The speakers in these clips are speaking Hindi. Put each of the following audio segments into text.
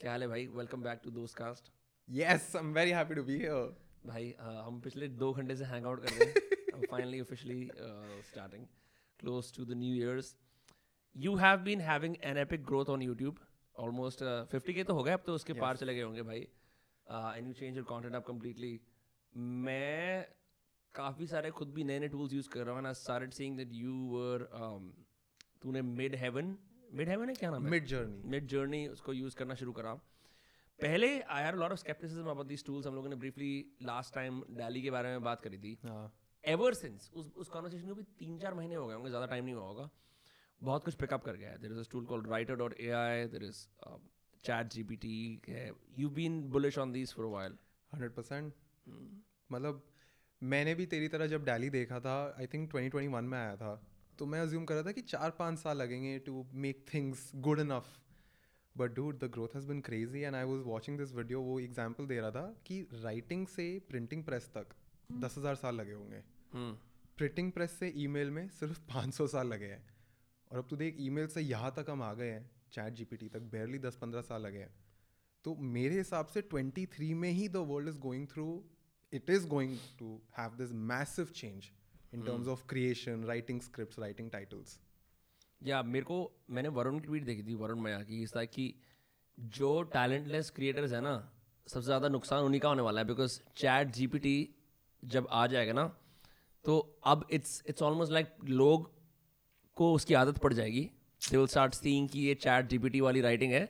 क्या हाल है भाई? Welcome back to Dost cast yes I am very happy to be here भाई हम पिछले दो घंटे से हैंग आउट कर रहे हैं। Finally officially starting close to the new years you have been having an epic growth on YouTube almost fifty K तो हो गए अब तो उसके yes. पार चले गए होंगे भाई। And you change your content up completely मैं काफ़ी सारे खुद भी नए नए टूल्स यूज़ कर रहा हूँ ना start seeing that you were तूने मिड हेवन मिड हेवन है? क्या नाम है? Mid journey. मिड जर्नी उसको यूज़ करना शुरू करा। पहले I had lot of scepticism about these tools. हम लोगों ने ब्रीफली लास्ट टाइम डैली के बारे में बात करी थी। हाँ। एवर सिंस उस उस कॉन्वर्सेशन को भी तीन चार महीने हो गए होंगे ज़्यादा टाइम नहीं हुआ होगा। बहुत कुछ पिकअप कर गया है। There is a tool called Writer dot A I there is Chat G P T है। You been bullish on these for while hundred percent मतलब मैंने भी तेरी तरह जब डैली देखा था आई थिंक 2021 में आया था। तो मैं अज्यूम कर रहा था कि चार पाँच साल लगेंगे to make things good enough but dude the growth has been crazy and I was watching this video वो एग्ज़ाम्पल दे रहा था कि राइटिंग से प्रिंटिंग प्रेस तक दस हज़ार साल लगे होंगे। प्रिंटिंग प्रेस से ईमेल में सिर्फ़ 500 साल लगे हैं। और अब तू देख ईमेल से यहाँ तक हम आ गए हैं चैट जीपीटी तक बेरली दस पंद्रह साल लगे हैं। तो मेरे हिसाब से 23 में ही the world is going through it is going to have this massive change in terms of creation writing scripts writing titles या मेरे को मैंने वरुण की ट्वीट देखी थी वरुण मया की। इस कि जो टैलेंटलेस क्रिएटर्स है ना सबसे ज़्यादा नुकसान उन्हीं का होने वाला है बिकॉज़ चैट जीपीटी जब आ जाएगा ना तो अब इट्स इट्स ऑलमोस्ट लाइक लोग को उसकी आदत पड़ जाएगी। दे विल स्टार्ट सीइंग कि ये चैट जीपीटी वाली राइटिंग है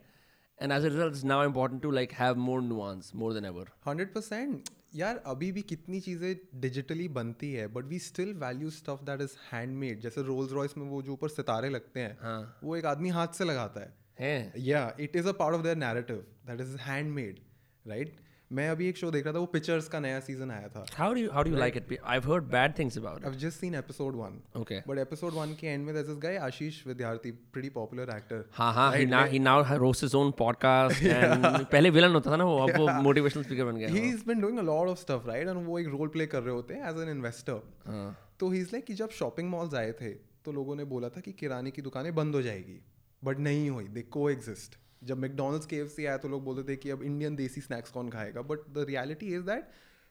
and as a result now important to like have more nuance more than ever hundred percent यार अभी भी कितनी चीज़ें डिजिटली बनती है but we still value stuff that is handmade जैसे रोल्स रॉयस में वो जो ऊपर सितारे लगते हैं हाँ। वो एक आदमी हाथ से लगाता है। या it is a part of their narrative that is handmade handmade right? मैं अभी एक शो देख रहा था वो पिक्चर्स का नया सीज़न आया था। How do how do like it I have heard bad things about I've just seen episode one. It okay but episode one के end में there's this guy आशीष विद्यार्थी pretty popular actor. हाँ हाँ he now he now hosts his own podcast and पहले विलन होता था ना वो अब वो मोटिवेशनल स्पीकर बन गया he's been doing a lot of stuff right? And वो एक रोल प्ले कर रहे होते हैं एज एन इन्वेस्टर हाँ। तो ही इज़ लाइक कि जब शॉपिंग मॉल्स आए थे तो लोगों ने बोला था कि किराने की दुकानें बंद हो जाएगी बट नहीं हुई दे को एग्जिस्ट जब मैकडोनल्ड्स के आया तो लोग बोलते थे कि अब इंडियन देसी स्नैक्स कौन खाएगा? But the reality is that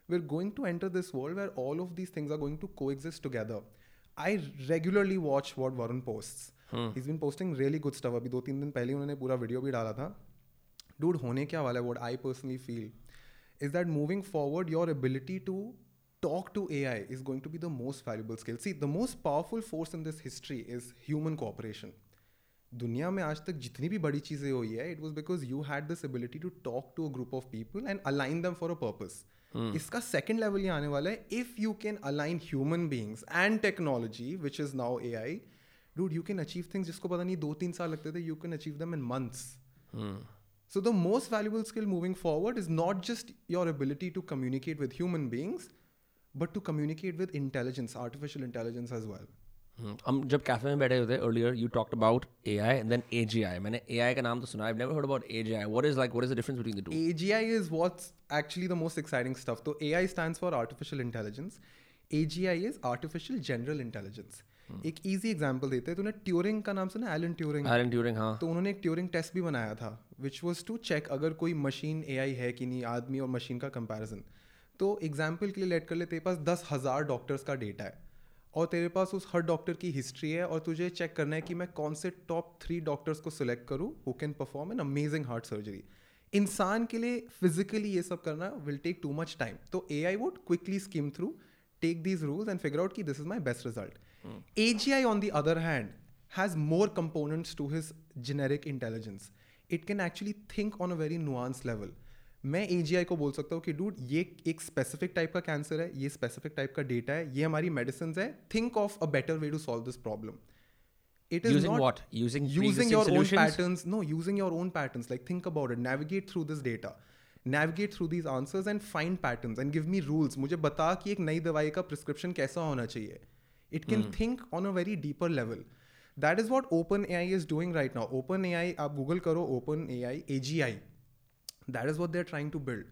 we are going to enter this world where all of these things are going to coexist together I regularly watch what Varun post is been posting really good stuff अभी दो तीन दिन पहले उन्होंने पूरा वीडियो भी डाला था। डूड होने क्या वाला है? What I personally feel is that moving forward, your ability to talk to AI is going to be the most valuable skill. See, the most powerful force in this history is human cooperation. दुनिया में आज तक जितनी भी बड़ी चीज़ें हुई है it was because you had this ability to talk to a group of people and align them for a purpose इसका सेकेंड लेवल ये आने वाला है if you can align human beings and technology which is now A I dude you can achieve things जिसको पता नहीं दो तीन साल लगते थे you can achieve them in months so the most valuable skill moving forward is not just your ability to communicate with human beings but to communicate with intelligence, artificial intelligence as well. Hmm, हम जब कैफ़े में बैठे होते earlier you talked about AI and then AGI मैंने एआई का नाम तो सुना I never heard about AGI what is like what is the difference between the two AGI is what's actually the most exciting stuff. So AI stands for artificial intelligence. AGI is artificial general intelligence. एक easy example देते हैं तूने ट्यूरिंग का नाम सुना? एलन ट्यूरिंग एलन ट्यूरिंग हाँ। तो उन्होंने एक ट्यूरिंग टेस्ट भी बनाया था विच वॉज़ टू चेक अगर कोई मशीन ए आई है कि नहीं आदमी और मशीन का कंपेरिजन तो एग्ज़ाम्पल के लिए लेट कर लेते पास दस हज़ार डॉक्टर्स का डेटा है। और तेरे पास उस हर डॉक्टर की हिस्ट्री है और तुझे चेक करना है कि मैं कौन से टॉप थ्री डॉक्टर्स को सिलेक्ट करूँ who can perform an amazing heart surgery इंसान के लिए फिजिकली ये सब करना will take too much time तो A I would quickly skim through take these rules and figure out की this is my best result A G I on the other hand has more components to his generic intelligence it can actually think on a very nuance level मैं ए को बोल सकता हूँ कि डूड ये एक स्पेसिफिक टाइप का कैंसर है ये स्पेसिफिक टाइप का डेटा है ये हमारी मेडिसिन है think of a better way to solve this problem it is Using not what? Using using your solutions? own patterns no using your own patterns like think about it navigate through this data navigate through these answers and find patterns and give me rules मुझे बता कि एक नई दवाई का प्रिस्क्रिप्शन कैसा होना चाहिए it can mm. think on a very deeper level that is what open ai is doing right now open ai आप google करो open ai agi that is what they're trying to build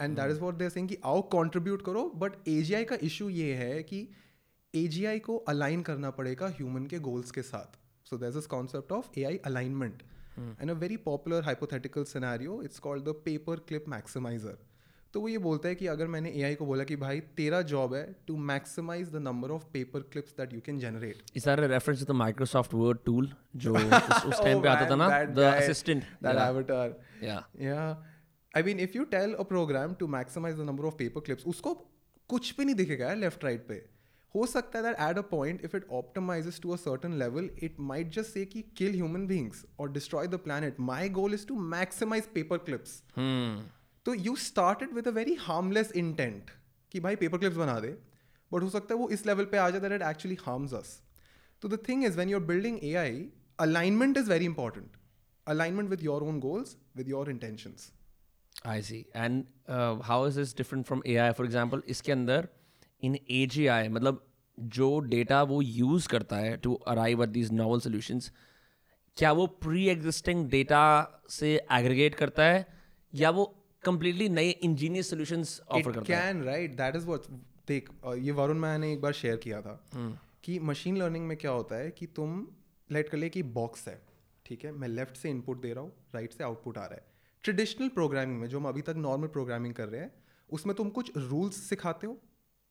and that is what they're saying आओ कॉन्ट्रीब्यूट करो बट ए जी आई का इशू ये है कि ए जी आई को अलाइन करना पड़ेगा ह्यूमन के गोल्स के साथ. So that is concept of A I alignment and a very popular hypothetical scenario it's called the paper clip maximiser तो वो ये बोलता है कि अगर मैंने ए को बोला कि भाई तेरा जॉब है to maximise the number of paper clips that you can generate is reference to the Microsoft Word tool जो उस टाइम पे आता था ना? द असिस्टेंट दैट एवेटर या या yeah i if you tell a program to maximise the number of paper clips उसको कुछ भी नहीं दिखेगा यार लेफ़्ट राइट पे। हो सकता है that at a point if it optimises to a certain level it might just say कि किल ह्यूमन बींग्स और destroy the planet my goal is to maximise paper clips तो you started with a very harmless intent कि भाई पेपर क्लिप्स बना दे बट हो सकता है वो इस लेवल पे आ है दैट एक्चुअली हार्म्स अस तो the thing is when you are building A I alignment is very important alignment with your own goals with your intentions I see. And uh, how is this different from AI? For example, इसके अंदर in AGI मतलब जो डेटा वो यूज़ करता है to arrive at these novel solutions क्या वो प्री एग्जिस्टिंग डेटा से एग्रीगेट करता है? या वो कंप्लीटली नए इंजीनियस सॉल्यूशंस ऑफ़र करता है? Can right that is what देख ये वरुण मैन ने एक बार शेयर किया था कि मशीन लर्निंग में क्या होता है कि तुम लेट कर ले कि बॉक्स है ठीक है? मैं लेफ़्ट से इनपुट दे रहा हूँ राइट से आउटपुट आ रहा है। ट्रेडिशनल प्रोग्रामिंग में जो हम अभी तक नॉर्मल प्रोग्रामिंग कर रहे हैं उसमें तुम कुछ रूल्स सिखाते हो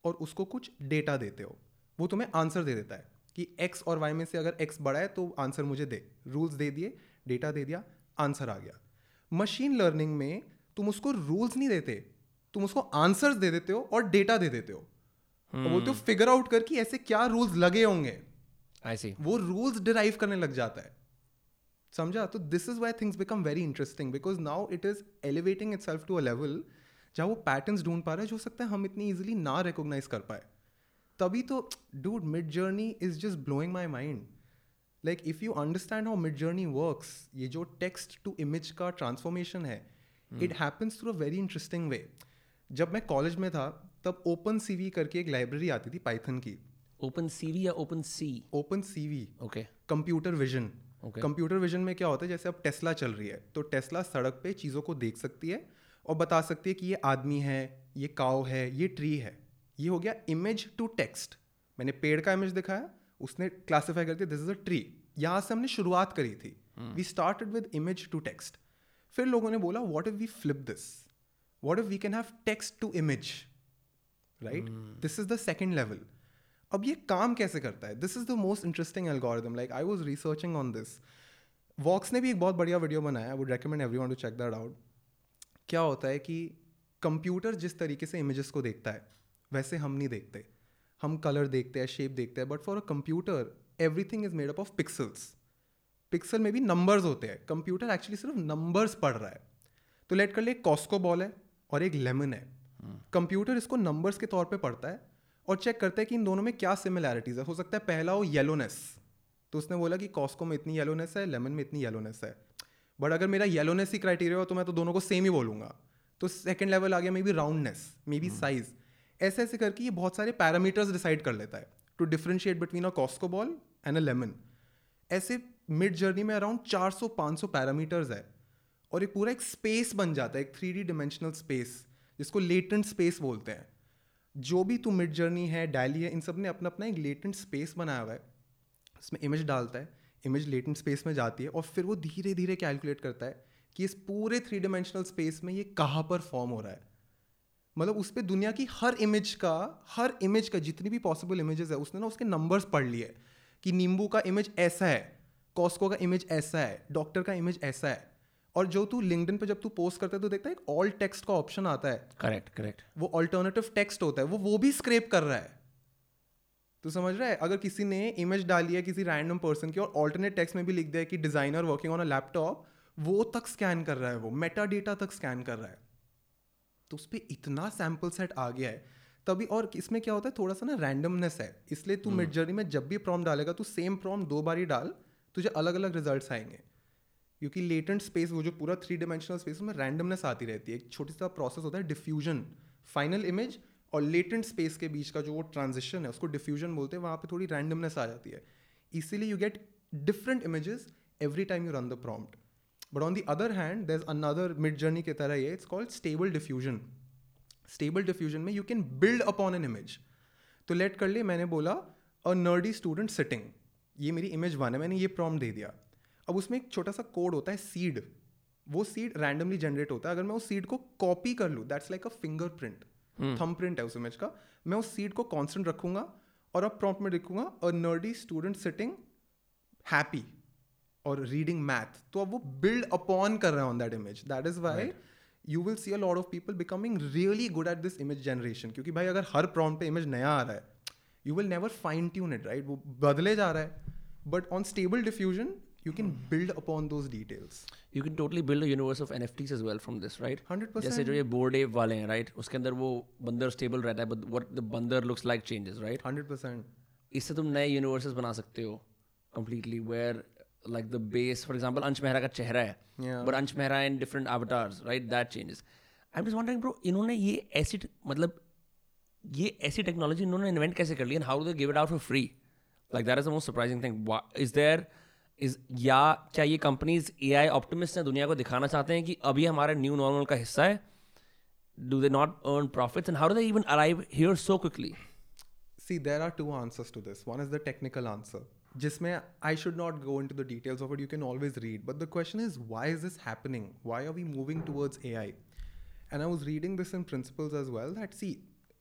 और उसको कुछ डेटा देते हो। वो तुम्हें आंसर दे देता है कि एक्स और वाई में से अगर एक्स बड़ा है तो आंसर मुझे दे। रूल्स दे दिए डेटा दे दिया आंसर आ गया। मशीन लर्निंग में तुम उसको रूल्स नहीं देते तुम उसको आंसर्स दे देते हो और डेटा दे देते हो। और बोलते हो फिगर आउट कर कि ऐसे क्या रूल्स लगे होंगे? आई सी वो रूल्स डिराइव करने लग जाता है। समझा? तो this is why things become very interesting because now it is elevating itself to a level जहाँ वो पैटर्न्स ढूंढ पा रहा है जो हो सकता है हम इतनी इजिली ना रिकोगनाइज कर पाए। तभी तो dude Midjourney is just blowing my mind like if you understand how Midjourney works ये जो टेक्स्ट टू इमेज का ट्रांसफॉर्मेशन है it happens through a very interesting way जब मैं कॉलेज में था तब ओपन सीवी करके एक लाइब्रेरी आती थी पाइथन की। ओपन सीवी या open C OpenCV okay computer vision. Computer vision में क्या होता है जैसे अब टेस्ला चल रही है तो टेस्ला सड़क पे चीज़ों को देख सकती है और बता सकती है कि ये आदमी है ये काव है ये ट्री है। ये हो गया इमेज टू टेक्स्ट मैंने पेड़ का इमेज दिखाया उसने क्लासीफाई करके दिस इज़ अ ट्री यहाँ से हमने शुरुआत करी थी। We started with image to text फिर लोगों ने बोला what if we flip this what if we can have text to image right this is the second level अब ये काम कैसे करता है? This is the most interesting algorithm like I was researching on this Vox ने भी एक बहुत बढ़िया वीडियो बनाया I would recommend every to check that out क्या होता है कि कंप्यूटर जिस तरीके से इमेजेस को देखता है वैसे हम नहीं देखते। हम कलर देखते हैं शेप देखते हैं but for a computer everything is made up of pixels pixel में भी नंबर्स होते हैं। कंप्यूटर एक्चुअली सिर्फ़ नंबर्स पढ़ रहा है। तो लेट कर ले कॉस्को बॉल है और एक लेमन है। कंप्यूटर इसको नंबर्स के तौर पे पढ़ता है। और चेक करते हैं कि इन दोनों में क्या सिमिलैरिटीज है। हो सकता है पहला हो येलोनेस तो उसने बोला कि कॉस्को में इतनी येलोनेस है लेमन में इतनी येलोनेस है। बट अगर मेरा येलोनेस ही क्राइटेरिया हो तो मैं तो दोनों को सेम ही बोलूँगा। तो सेकेंड लेवल आ गया maybe roundness maybe size ऐसे ऐसे करके ये बहुत सारे पैरामीटर्स डिसाइड कर लेता है to differentiate between a Costco ball and a lemon ऐसे मिड जर्नी में अराउंड 400-500 पैरामीटर्स है और ये पूरा एक स्पेस बन जाता है एक थ्री डी डिमेंशनल स्पेस जिसको लेटेंट स्पेस बोलते हैं। जो भी तू मिड जर्नी है डैली है इन सबने अपना अपना एक लेटेंट स्पेस बनाया हुआ है। उसमें इमेज डालता है इमेज लेटेंट स्पेस में जाती है और फिर वो धीरे धीरे कैलकुलेट करता है कि इस पूरे थ्री डिमेंशनल स्पेस में ये कहाँ पर फॉर्म हो रहा है। मतलब उस पर दुनिया की हर इमेज का, हर इमेज का जितनी भी पॉसिबल इमेजेस है, उसने ना उसके नंबर्स पढ़ लिए कि नींबू का इमेज ऐसा है कॉस्को का इमेज ऐसा है डॉक्टर का इमेज ऐसा है। और जो तू लिंक्डइन पे जब तू पोस्ट करता है तो देखता है एक ऑल टेक्स्ट का ऑप्शन आता है। करेक्ट करेक्ट वो ऑल्टरनेटिव टेक्स्ट होता है वो वो भी स्क्रेप कर रहा है। तो समझ रहा है? अगर किसी ने इमेज डाली है किसी रैंडम पर्सन की और ऑल्टरनेट टेक्स्ट में भी लिख दिया है कि designer working on a laptop वो तक स्कैन कर रहा है वो मेटा डेटा तक स्कैन कर रहा है। तो उस पर इतना सैंपल सेट आ गया है। तभी और इसमें क्या होता है? थोड़ा सा ना रैंडमनेस है। इसलिए तू मिड जर्नी में जब भी प्रॉम डालेगा तू सेम प्रॉम दो बार ही डाल तुझे अलग अलग रिज़ल्ट आएँगे। क्योंकि लेटेंट स्पेस वो जो पूरा थ्री डिमेंशनल स्पेस में रैंडमनेस आती रहती है। एक छोटी सा प्रोसेस होता है डिफ्यूजन फाइनल इमेज और लेटेंट स्पेस के बीच का जो वो ट्रांजिशन है, उसको डिफ्यूजन बोलते हैं, वहाँ पे थोड़ी रैंडमनेस आ जाती है। इसीलिए you get different images every time you run the prompt but on the other hand there is another Midjourney की तरह ये it's called stable diffusion stable diffusion में you can build upon an image तो लेट कर लिए मैंने बोला अ नर्डी स्टूडेंट सिटिंग ये मेरी इमेज वन है, मैंने ये प्रॉम्प्ट दे दिया। अब उसमें एक छोटा सा कोड होता है सीड वो सीड रैंडमली जनरेट होता है. अगर मैं उस सीड को कॉपी कर लूँ that's like a fingerprint thumbprint है उस इमेज का. मैं उस सीड को कॉन्स्टेंट रखूँगा और अब प्रॉम्प्ट में लिखूँगा a nerdy student sitting happy और रीडिंग मैथ तो अब वो बिल्ड अपॉन कर रहे हैं on that image that is why you will see a lot of people becoming really good at this image generation क्योंकि भाई अगर हर प्रॉम्प्ट पे इमेज नया आ रहा है you will never fine tune it right वो बदले जा रहा है. But on stable diffusion you can build upon those details. You can totally build a universe of nfts as well from this right? 100% जैसे जो ये बोर्ड एप वाले हैं राइट उसके अंदर वो बंदर स्टेबल रहता है बट व्हाट द बंदर लुक्स लाइक चेंजेस राइट 100% इससे तुम नए यूनिवर्सेस बना सकते हो completely where like the base for example अंश मेहरा का चेहरा है Yeah. but अंश Mehra in different avatars right? That changes. I'm just wondering bro इन्होंने ये ऐसी मतलब ये ऐसी टेक्नोलॉजी इन्होंने इन्वेंट कैसे कर ली and how they give it out for free like that is the most surprising thing is there इस या क्या ये कंपनीज़ ए आई ऑप्टिमिस्ट हैं, दुनिया को दिखाना चाहते हैं कि अभी हमारे न्यू नॉर्मल का हिस्सा है? Do they not earn profit and how even arrive here so quickly see there are two answers to this one is the technical answer जिसमें I should not go into the details of you can always read but the question is why is this happening why are we moving towards A I and I was reading this in principles as well that C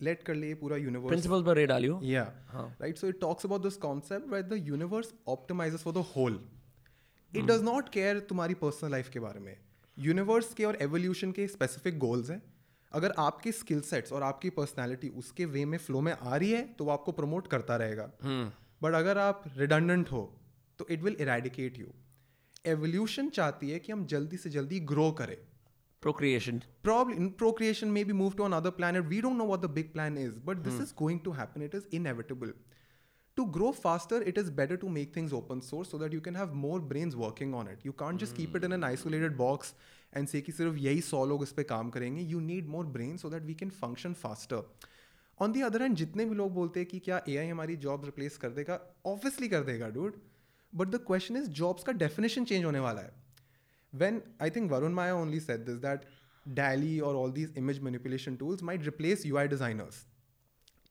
late कर लिए पूरा यूनिवर्स पर रे डालियो या right so it talks about this concept wait the universe optimize for the whole it does not care तुम्हारी पर्सनल लाइफ के बारे में यूनिवर्स के और एवोल्यूशन के स्पेसिफिक गोल्स हैं अगर आपके स्किल सेट्स और आपकी पर्सनैलिटी उसके वे में फ्लो में आ रही है तो वो आपको प्रमोट करता रहेगा बट अगर आप रिडंडेंट हो तो it will eradicate you evolution चाहती है कि हम जल्दी से जल्दी ग्रो करें procreation probably procreation maybe move to another planet we don't know what the big plan is but this hmm. is going to happen it is inevitable to grow faster it is better to make things open source so that you can have more brains working on it you can't just hmm. keep it in an isolated box and say कि सिर्फ़ यही सौ लोग इस पे काम करेंगे you need more brains so that we can function faster on the other hand जितने भी लोग बोलते हैं कि क्या AI हमारी जॉब रिप्लेस कर देगा obviously कर देगा dude but the question is jobs का definition change होने वाला है when I think Varun Maya only said this that DALI or all these image manipulation tools might replace UI designers.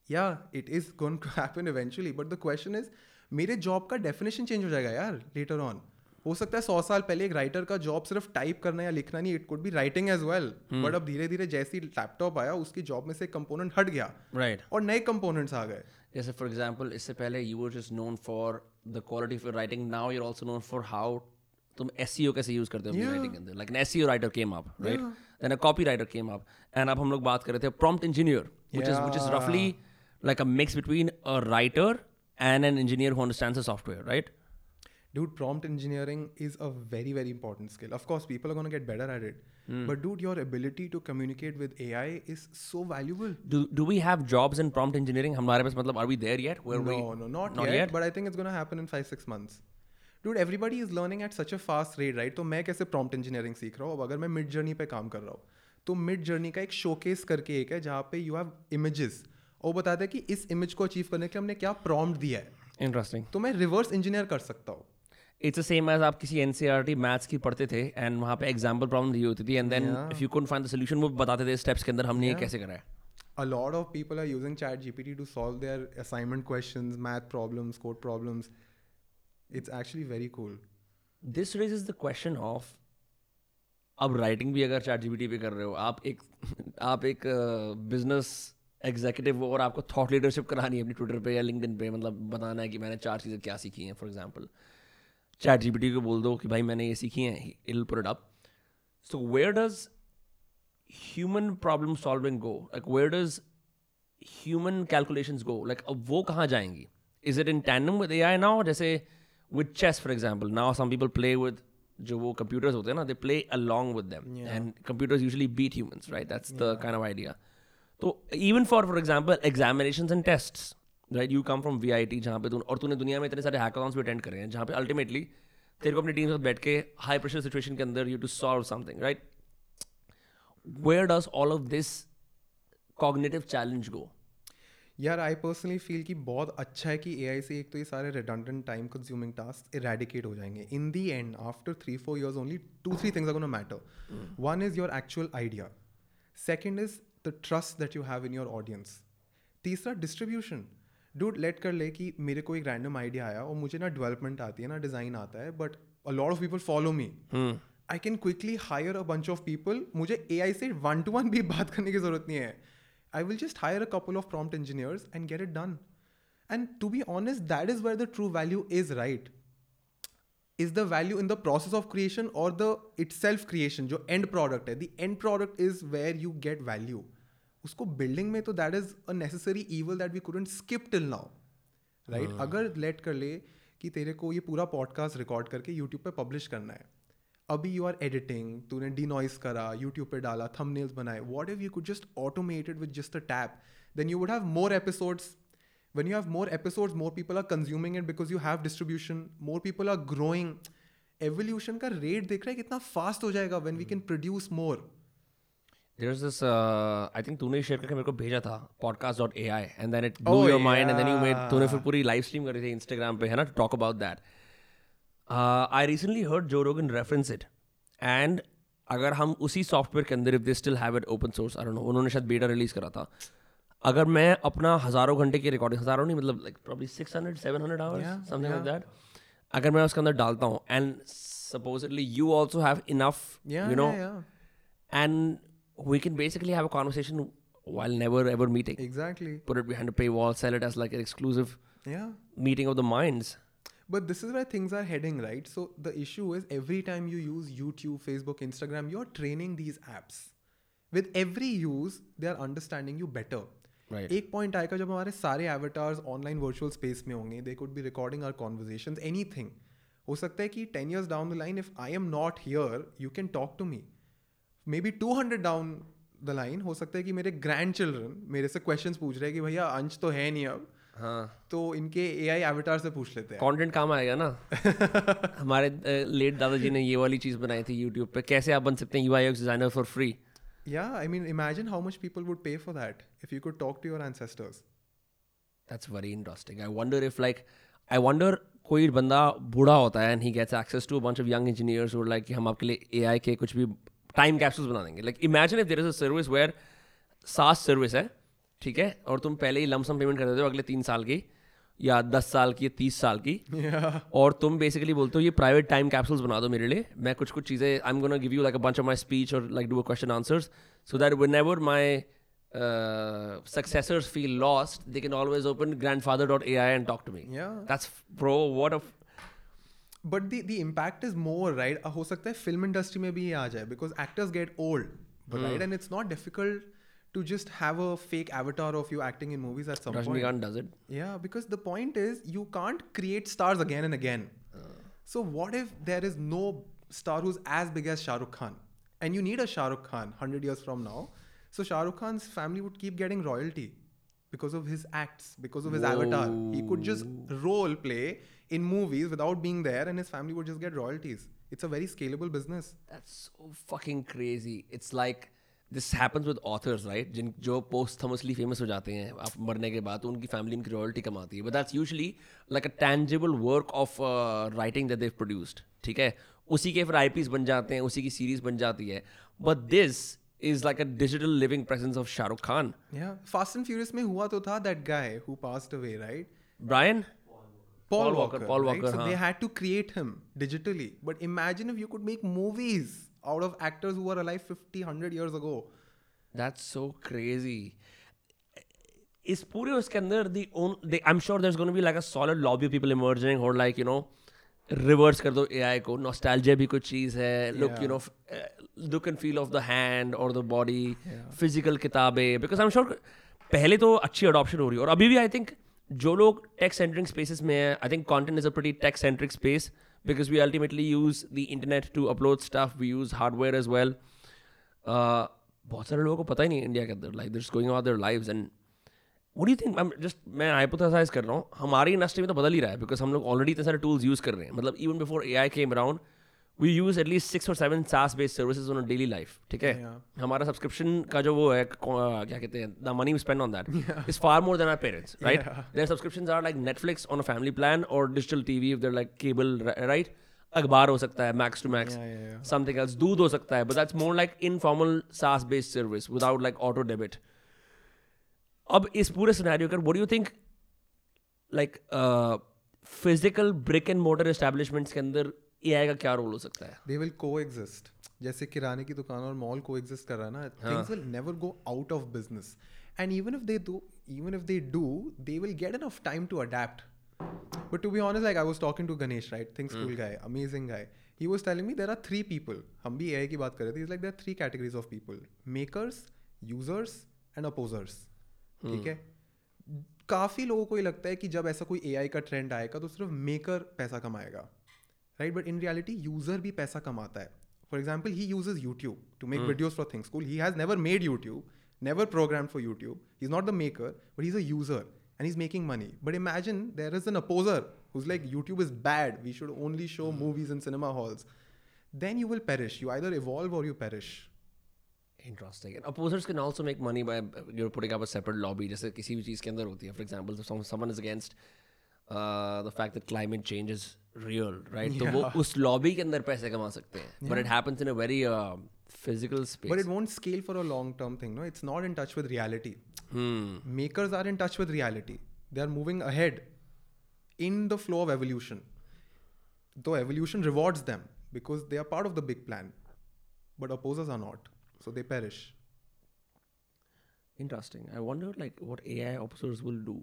Yeah, it is going to happen eventually. But the question is, मेरे जॉब का डेफिनेशन चेंज हो जाएगा यार लेटर ऑन हो सकता है सौ साल पहले एक राइटर का जॉब सिर्फ़ टाइप करना या लिखना नहीं it could be writing as well but अब धीरे धीरे जैसे ही लैपटॉप आया उसकी जॉब में से कंपोनेंट हट गया. राइट और नए कंपोनेंट्स आ गए. जैसे फॉर एग्ज़ाम्पल इससे पहले you were just known for the quality of writing now you're also known for how तुम एसईओ कैसे यूज़ करते हो अपनी राइटिंग के अंदर like an S writer came up right then a copy writer came up and अब हम लोग बात कर रहे थे prompt engineer is which is Yeah. roughly like a mix between a writer and an engineer who understands the software right Dude, prompt engineering is a very, very important skill. Of course, people are going to get better at it. mm. But, dude, your ability to communicate with AI is so valuable. do do we have jobs in prompt engineering हमारे पास मतलब are we there yet where no, we no, not, not yet, yet? But I think it's going to happen in five, six months. Dude everybody is learning at such a fast rate right तो मैं कैसे प्रॉम्प्ट इंजीनियरिंग सीख रहा हूँ? अगर मैं मिड जर्नी पे काम कर रहा हूँ तो मिड जर्नी का एक शो केस करके एक है जहाँ पे यू हैव इमेजेस और बताते हैं कि इस इमेज को अचीव करने के लिए हमने क्या प्रॉम्प्ट दिया है। इंटरेस्टिंग तो मैं रिवर्स इंजीनियर कर सकता हूँ। इट्स अ सेम एज आप किसी N C R T maths की पढ़ते थे एंड वहाँ पे एग्ज़ाम्पल प्रॉब्लम दी होती थी and then if you can't find the solution वो बताते थे स्टेप्स के अंदर हमने yeah. कैसे कराया है। A lot of people are using chat G P T to solve their assignment question it's actually very cool. This raise the question of अब राइटिंग भी अगर चैट जीपीटी पे कर रहे हो, आप एक आप एक बिज़नेस एग्जीक्यूटिव हो और आपको थॉट लीडरशिप करानी है अपनी ट्विटर पे या लिंक्डइन पे मतलब बताना है कि मैंने चार चीज़ें क्या सीखी हैं फॉर एग्जांपल चैट जीपीटी को बोल दो कि भाई मैंने ये सीखी हैं I'll put up so where does human problem solving go like where does human calculations go like अब वो कहाँ जाएँगी? Is it in tandem with A I now जैसे with chess for example now some people play with जो वो कंप्यूटर्स होते हैं ना they play along with them. And computers usually beat humans right that's the kind of idea तो even for for example examination and test right you come from V I T जहाँ पे और तूने दुनिया में इतने सारे हैकाथॉन्स भी अटेंड करे हैं जहाँ पे अल्टीमेटली तेरे को अपनी टीम के साथ बैठ के हाई प्रेशर सिचुएशन के अंदर you to solve something right where does all of this cognitive challenge go? यार आई पर्सनली फील कि बहुत अच्छा है कि एआई से एक तो ये सारे redundant time consuming task eradicate हो जाएँगे। In the end after three four years only two three things are gonna matter one is your actual idea second is the trust that you have in your audience तीसरा डिस्ट्रीब्यूशन डूड लेट कर ले कि मेरे को एक रैंडम आइडिया आया और मुझे ना डेवलपमेंट आती है ना डिज़ाइन आता है but a lot of people follow me I can quickly hire a bunch of people people. मुझे AI से वन टू वन भी बात करने की ज़रूरत नहीं है। I will just hire a couple of prompt engineers and get it done and to be honest that is where the true value is right is the value in the process of creation or the itself creation जो end product है the end product is where you get value उसको building में तो that is a necessary evil that we couldn't skip till now right अगर let कर ले कि तेरे को ये पूरा पॉडकास्ट रिकॉर्ड करके यूट्यूब पे पब्लिश करना है अभी यू आर एडिटिंग तूने डी नॉइस करा यूट्यूब पर डाला थंबनेल्स बनाए what if you could just automated with just a tap then you would have more episodes one you have more episodes more people are consuming it because you have distribution more people are growing evolution का रेट देख रहा है कितना फास्ट हो जाएगा when we can produce more There's this, uh, I think तूने शेयर करके मेरे को भेजा था podcast dot ai and then it blew oh, your yeah. mind and then you made तूने फिर पूरी live stream करी थी Instagram पे है ना to talk about that. I recently heard Joe Rogan reference it and अगर हम उसी सॉफ्टवेयर के अंदर if they still have it open source I know उन्होंने शायद बेटा रिलीज़ करा था। अगर मैं अपना हज़ारों घंटे की रिकॉर्डिंग हज़ारों नहीं मतलब like probably six hundred hours something like that अगर मैं उसके अंदर डालता हूँ and supposedly you also have enough you know and we can basically have a conversation while never ever meeting exactly put it behind paywall sell it as like an exclusive meeting of the minds But this is where things are heading, right? So the issue is every time you use YouTube, Facebook, Instagram, you're training these apps. With every use, they are understanding you better. Right. एक पॉइंट आएगा जब हमारे सारे एवेटार्स ऑनलाइन वर्चुअल स्पेस में होंगे they could be recording or conversation anything हो सकता है कि ten years down the line if I am not here you can talk to me maybe two hundred down the line हो सकता है कि मेरे ग्रैंड चिल्ड्रन मेरे से क्वेश्चंस पूछ रहे हैं कि भैया अंश तो है नहीं अब हाँ। तो इनके ए आई एवेटार से पूछ लेते हैं। कंटेंट काम आएगा ना? हमारे लेट दादाजी ने ये वाली चीज़ बनाई थी यूट्यूब पे। कैसे आप बन सकते हैं UI designer for free Yeah, I mean, imagine how much people would pay for that if you could talk to your ancestors. That's very interesting I wonder if like I wonder कोई बंदा बूढ़ा होता है and he gets access to bunch of young engineers और लाइक कि हम आपके लिए एआई के कुछ भी टाइम कैप्सूल्स बना देंगे। Like imagine if there is a service where SaaS service है ठीक है और तुम पहले ही लमसम पेमेंट कर देते हो अगले तीन साल की या दस साल की या तीस साल की Yeah. और तुम बेसिकली बोलते हो ये प्राइवेट टाइम कैप्सूल्स बना दो मेरे लिए मैं कुछ कुछ चीज़ें I am gonna give you like a bunch of my speech और like do a question answers so that whenever my successors feel lost they can always open grandfather dot A I and talk to me. That's bro what of but the impact is more, right? Uh, हो सकता है फ़िल्म इंडस्ट्री में भी ये आ जाए actors get old, but right? And it's not difficult to just have a fake avatar of you acting in movies at some point. point. Rajnikant does it. Yeah, because the point is you can't create stars again and again. Uh. So what if there is no star who's as big as Shah Rukh Khan, and you need a Shah Rukh Khan hundred years from now? So Shah Rukh Khan's family would keep getting royalty because of his acts, because of his Whoa. avatar. He could just role play in movies without being there, and his family would just get royalties. It's a very scalable business. That's so fucking crazy. It's like this happens with authors, right? जिन जो posthumously famous हो जाते हैं आप मरने के बाद तो उनकी फैमिली उनकी रॉयल्टी कमाती है but that's usually like a tangible work of writing that they've produced ठीक है उसी के फिर आईपीस बन जाते हैं उसी की सीरीज़ बन जाती है but this is like a digital living presence of Shahrukh Khan Yeah, Fast and Furious में हुआ तो था that guy who passed away, right? Brian Paul, Paul Walker, Walker, Paul right? Walker, So हाँ. they had to create him digitally. But imagine if you could make movies out of actors who were alive 50, 100 years ago. That's so crazy. इस पूरे उसके अंदर दी own I am sure there is gonna be like a solid lobby of people emerging और लाइक यू नो रिवर्स कर दो एआई को. नॉस्टैल्जिया भी कुछ चीज़ है. Look you know look and feel of the hand और द बॉडी फ़िज़िकल किताबें. बिकॉज़ आई एम श्योर पहले तो अच्छी अडॉप्शन हो रही है और अभी भी आई थिंक जो लोग टेक सेंट्रिक स्पेसेस में है I think content is a pretty tech centric space because we ultimately use the internet to upload stuff we use hardware as well बहुत सारे लोगों को पता ही नहीं इंडिया के अंदर like this going out their lives and वो do you think? I'm मैं हाइपोथेसाइज कर रहा हूँ, हमारी इंडस्ट्री में तो बदल ही रहा है बिकॉज़ हम लोग ऑलरेडी इतने सारे टूल्स यूज़ कर रहे हैं। मतलब even before A I came around we use at least six और seven SaaS based services on daily life ठीक है? हमारा सब्सक्रिप्शन का जो वो है क्या कहते हैं the money spend on that is far more than our parents right Yeah. Their subscriptions are like Netflix on a family plan और digital TV if there like cable right अखबार हो सकता है max to max. Something else दूध हो सकता है but that's more like informal SaaS based service without like auto debit अब इस पूरे सिनेरियो कर what do you think like physical brick and mortar establishments के अंदर एआई का क्या रोल हो सकता है? दे विल को एग्जिस्ट जैसे किराने की दुकान और मॉल को एग्जिस्ट कर रहा है ना things will never go out of business and even if they do even if they do they will get an time to adapt but to be honest like I was talking to Ganesh right things full guy amazing guy he was telling me there are three people हम भी AI की बात कर रहे थे is like there three categories of people makers users and opposers ठीक है? काफ़ी लोगों को ये लगता है कि जब ऐसा कोई ए आई का ट्रेंड आएगा तो सिर्फ़ मेकर पैसा कमाएगा। Right but in reality user भी पैसा कमाता है for example he uses YouTube to make videos for thing school he has never made YouTube never programmed for YouTube. He's not the maker, but he's a user and he's making money. But imagine there is an opposer who's like, YouTube is bad. We should only show movies in cinema halls. Then you will perish. You either evolve or you perish. Interesting. And opposers can also make money by you're putting up a separate lobby. जैसे किसी भी चीज़ के अंदर होती है. For example, if some, someone is against uh, the fact that climate change is real, right? तो वो उस lobby के अंदर पैसे कमा सकते हैं. But it happens in a very uh, physical space. But it won't scale for a long term thing. No, it's not in touch with reality. hmm. Makers are in touch with reality. They are moving ahead in the flow of evolution. Though evolution rewards them because they are part of the big plan. But opposers are not. So they perish. Interesting. I wonder like what AI opposers will do.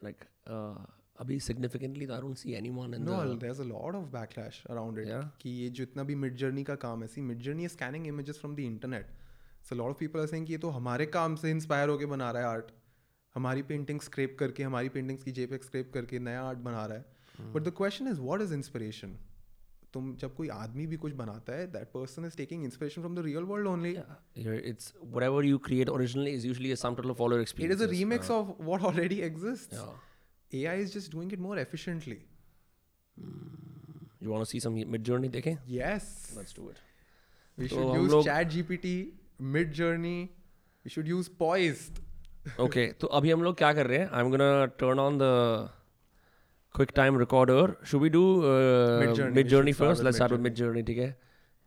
Like uh, अभी significantly Arun see anyone know there is a lot of backlash around it कि ये जितना भी मिड जर्नी का काम है see Midjourney scanning images from the internet so lot of people are saying कि ये तो हमारे काम से इंस्पायर होकर बना रहा है आर्ट हमारी पेंटिंग स्क्रेप करके हमारी पेंटिंग्स की जेपेक स्क्रेप करके नया आर्ट बना रहा है. But the question is what is inspiration तुम जब कोई आदमी भी कुछ बनाता है that person is taking inspiration from the real world only it's what you create originally is usually some total follow experience it is a remix of what already exists Yeah. AI is just doing it more efficiently You want to see some mid journey देखें? Yes Let's do it. We तो should हम use लोग- Chat GPT, Mid Journey. We should use Poised. okay, तो अभी हम लोग क्या कर रहे हैं? I'm gonna turn on the QuickTime recorder. Should we do uh, Midjourney. mid We journey should start first? with Let's start with Midjourney. mid journey, ठीक है?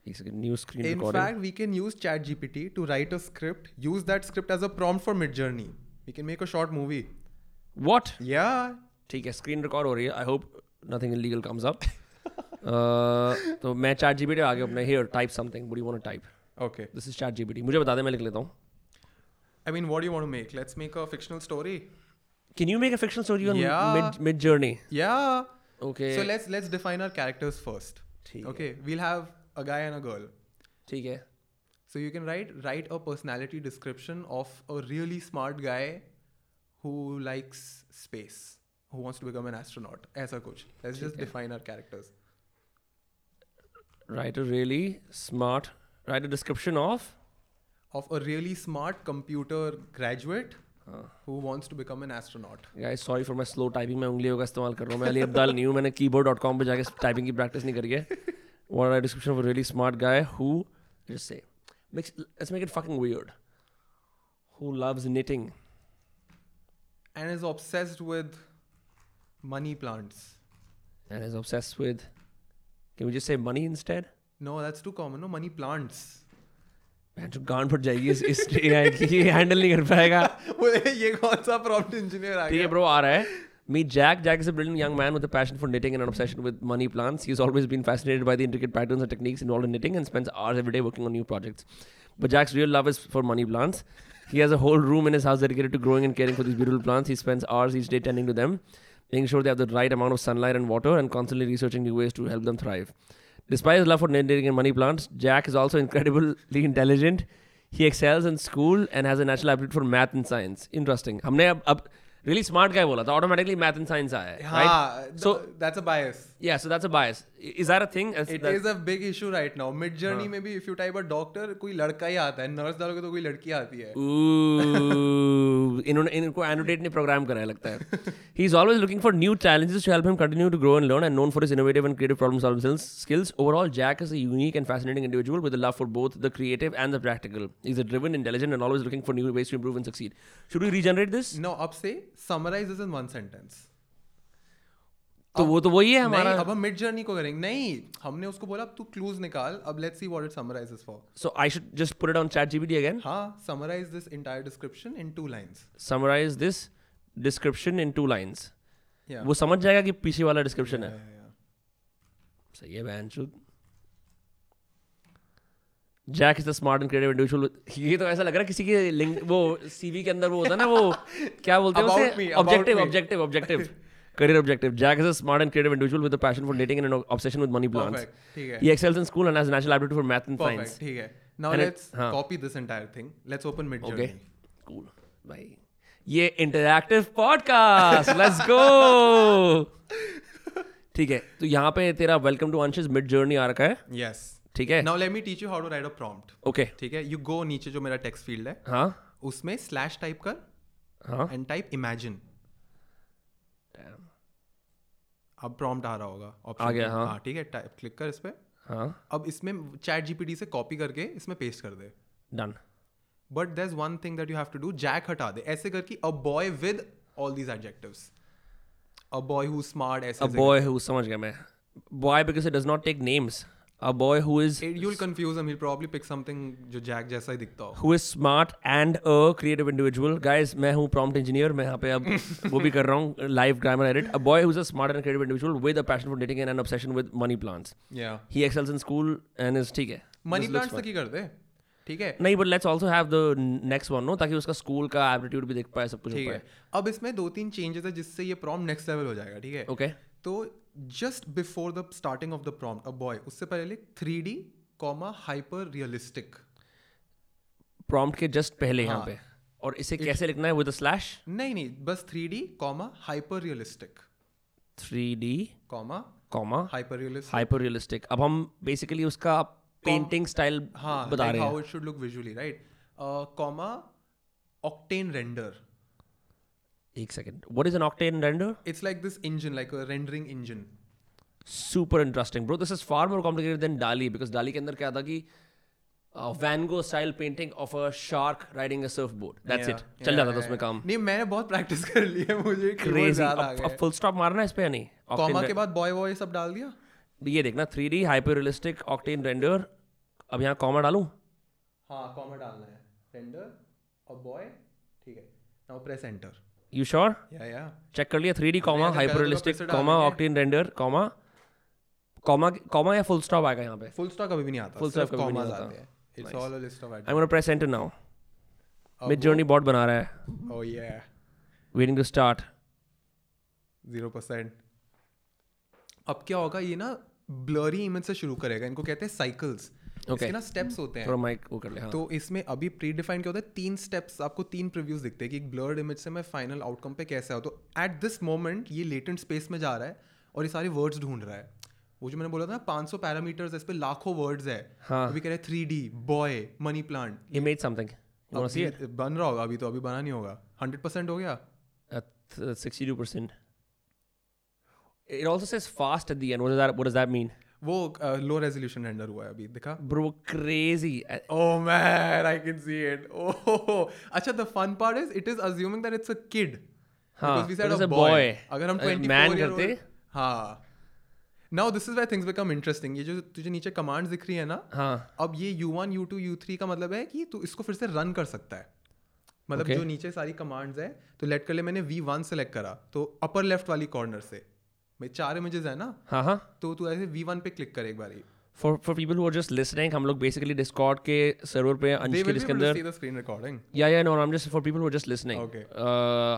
एक second, new screen In recording. fact, we can use Chat GPT to write a script. Use that script as a prompt for Mid Journey. We can make a short movie. What? Yeah. ठीक है स्क्रीन रिकॉर्ड हो रही है. I hope nothing in legal comes up तो मैं चार जी बी आगे अपने here type something would you type okay this is चार जी बी मुझे बता दे मैं लिख लेता हूँ. I mean what you want make let's make a fictional story can you make a fictional story on Midjourney yeah okay so let's let's define our characters first ठीक okay we have a guy and a girl ठीक है. So you can write write a personality description of a really smart guy who likes space, who wants to become an astronaut. ऐसा कुछ. Let's just ठीक है. define our characters. Write a really smart write a description of Of a really smart computer graduate who wants to become an astronaut. Guys sorry for my slow typing मैं उंगलियों का इस्तेमाल कर रहा हूँ मैं अली अब्दाल नहीं हूँ मैंने keyboard.com पे जाके टाइपिंग की प्रैक्टिस नहीं करी है what a description of a really smart guy who just say makes let's make it fucking weird who loves knitting And is obsessed with money plants. and is obsessed with can we just say money instead No, that's too common. No, money plants. मैं जो गांड फट जाएगी इस इस AI की ये हैंडल नहीं कर पाएगा बोले, ये कौन सा prompt engineer आ ठीक है गया? ब्रो आ रहा है Meet Jack. Jack is a brilliant young man with a passion for knitting and an obsession with money plants. He's always been fascinated by the intricate patterns and techniques involved in knitting and spends hours every day working on new projects. But Jack's real love is for money plants. He has a whole room in his house dedicated to growing and caring for these beautiful plants. He spends hours each day tending to them, making sure they have the right amount of sunlight and water, and constantly researching new ways to help them thrive. Despite his love for knitting and money plants, Jack is also incredibly intelligent. He excels in school and has a natural aptitude for math and science. Interesting. हमने अब अब really smart guy बोला था automatically math and science आया है right? हाँ, So- th- that's a bias. Yeah, so that's a bias. I- Is that a thing? Is It that- is a big issue right now. Mid journey हाँ. में भी if you type a doctor, कोई लड़का ही आता है. Nurse डालोगे तो कोई लड़की आती है. Ooh, इन्होंने इनको annotate ने program करा है लगता है. He's always looking for new challenges to help him continue to grow and learn, and known for his innovative and creative problem solving skills- skills. Overall, Jack is a unique and fascinating individual with a love for both the creative and the practical. He's a driven, intelligent, and always looking for new ways to improve and succeed. Should we regenerate this? No, अब से summarize this in one sentence. तो वो तो वही है हमारा। अब हम मिड जर्नी को करेंगे। नहीं हमने उसको बोला अब तू क्लूज निकाल अब let's see what it summarizes for so I should just put it on ChatGPT again हाँ summarize this entire description in two lines summarize this description in two lines वो समझ जाएगा कि पीसी वाला डिस्क्रिप्शन है। सही है बहनचोद Jack is the smart and creative individual ये तो ऐसा लग रहा है किसी के लिंक वो सीवी के अंदर वो होता है ना वो क्या बोलते हैं objective objective objective career objective jack is a smart and creative individual with a passion for dating and an obsession with money plans Perfect. he excels in school and has a natural aptitude for math and Perfect. science ठीक now And it- let's हाँ. copy this entire thing let's open mid okay cool भाई ये इंटरैक्टिव पॉडकास्ट लेट्स गो ठीक है तो यहाँ पे तेरा welcome to Ansh Midjourney आ रखा है yes ठीक है now let me teach you how to write a prompt okay ठीक है you go नीचे जो मेरा टेक्स्ट फ़ील्ड है हाँ उसमें स्लैश टाइप कर हाँ एंड टाइप इमेजिन अब प्रॉम्प्ट आ रहा होगा आ गया, पे। हाँ। ठीक है टाइप क्लिक कर इस पर हाँ। अब इसमें चैट जीपीटी से कॉपी करके इसमें पेस्ट कर दे। Done but there one thing that you have to do Jack हटा दे। ऐसे करके a boy with all these adjectives a boy who smart ऐसे अ बॉय हु समझ गया मैं। Boy because it does not take names a boy who is you'll confuse him he'll probably pick something जो जैक जैसा ही दिखता हो who is smart and a creative individual guys मैं हूँ prompt engineer मैं यहाँ पे अब वो भी कर रहा हूँ live grammar edit a boy who is a smart and creative individual with a passion for dating and an obsession with money plans या he excels in school and is ठीक है मनी This प्लांट्स तक ही कर दे ठीक है नहीं but let's also have the next one no ताकि उसका स्कूल का एप्टीट्यूड भी देख पाए सब कुछ ठीक है अब इसमें दो तीन चेंजेस है जिससे ये प्रॉम्प्ट नेक्स्ट लेवल हो जाएगा ठीक है ओके तो just before the starting of the prompt a boy उससे पहले लिख three D comma hyper realistic prompt के जस्ट पहले यहाँ हाँ। पे। और इसे It, कैसे लिखना है विद स्लैश नहीं नहीं बस three D comma hyper realistic three D comma comma hyper realistic hyper realistic अब हम बेसिकली उसका पेंटिंग स्टाइल हाँ बता रहे हैं। How it should look visually right comma octane render एक second what is an octane render like this engine like a rendering engine super interesting bro this is far more complicated than dali because dali के अंदर क्या था कि uh, gogh style painting of a shark riding a surfboard that's Yeah, it चल जाता था उसमें. काम नहीं मैंने बहुत प्रैक्टिस कर ली है मुझे आ अब, गया अब full stop मारना है इस पे या नहीं कॉमा के बाद बॉय वॉय सब डाल दिया ये देखना 3D hyper realistic octane render अब यहाँ कॉमा डालूं हाँ कॉमा डालना है रेंडर और बॉय ठीक है now press enter you sure check कर लिया 3D कॉमा ऐसा हाइपर रियलिस्टिक फिर से डाल comma. Octane render comma comma comma या फुल स्टॉप आएगा यहाँ पे? फुल स्टॉप कभी भी नहीं आता Full सिर्फ़ stop कभी नहीं आता। It's all a list of I am gonna press enter now Midjourney bot बना रहा है। ओह yeah waiting to start zero percent अब क्या होगा ये ना ब्लरी इमेज से शुरू करेगा इनको कहते हैं साइकिल्स Okay. इसके ना स्टेप्स होते हैं। थोड़ा माइक वो कर ले हाँ। तो इसमें अभी प्री डिफाइन क्या होता है? तीन स्टेप्स आपको तीन प्रीव्यूज दिखते हैं कि एक ब्लर्ड इमेज से मैं फाइनल आउटकम पे कैसे आऊँ। तो एट दिस मोमेंट ये लेटेंट स्पेस में जा रहा है और ये सारे वर्ड्स ढूंढ रहा है। वो जो मैंने बोला था ना 500 पैरामीटर्स इस पे लाखों वर्ड्स है। हाँ। अभी कह रहे three D boy money plant see it? बन रहा होगा अभी तो अभी बना नहीं होगा। हंड्रेड परसेंट हो गया? At uh, 62% it also says fast at the end. What does that what does that mean? वो लो रेजोल्यूशन रेंडर हुआ है अभी दिखा। Bro crazy oh man I can see it oh अच्छा the fun part is it is assuming that it's a kid हाँ वी सेड अ बॉय अगर हम 24 मैन करते? हाँ। Now this is why things become interesting ये जो तुझे नीचे कमांड्स दिख रही है ना हाँ। अब ये u1 u2 u3 का मतलब है कि तू इसको फिर से रन कर सकता है। मतलब okay. जो नीचे सारी कमांड्स है तो लेट कर ले मैंने वन सेलेक्ट करा तो अपर लेफ़्ट वाली कॉर्नर से। मेरे चार इमेजेस है ना हाँ हाँ। तो तू ऐसे वी पे क्लिक कर एक बार for for people who are just listening हम लोग बेसिकली डिस्कॉर्ड के सर्वर पे अंश के इसके अंदर screen recording yeah yeah no I am just for people who are just listening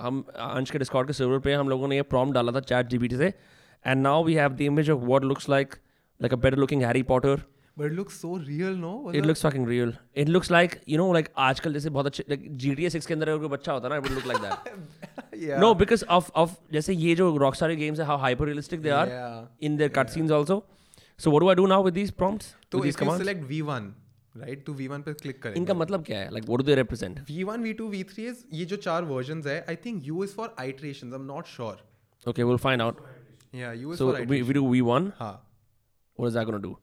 हम अंश के डिस्कॉर्ड के सर्वर पे हम लोगों ने ये प्रॉम्प्ट डाला था चैट जीपीटी से। And now we have the image of what looks like like a better looking Harry Potter But it looks so real, no? It मतलब- looks fucking real it looks like you know like आजकल जैसे बहुत अच्छे लाइक जीटीए 6 के अंदर अगर कोई बच्चा होता ना it would look like that yeah. No because of of जैसे ये जो रॉकस्टार गेम्स है how hyper realistic they are Yeah. In their cut scenes also so what do I do now with these prompts तो these you commands select V1, right? तो V1 पे क्लिक करेंगे. इनका मतलब क्या है like what do they represent V1, V2, V3 is ये जो चार versions है. I think U is for iterations. I'm not sure. Okay will find out Yeah, U is so for we iterations. We do V1 हाँ. What is that gonna do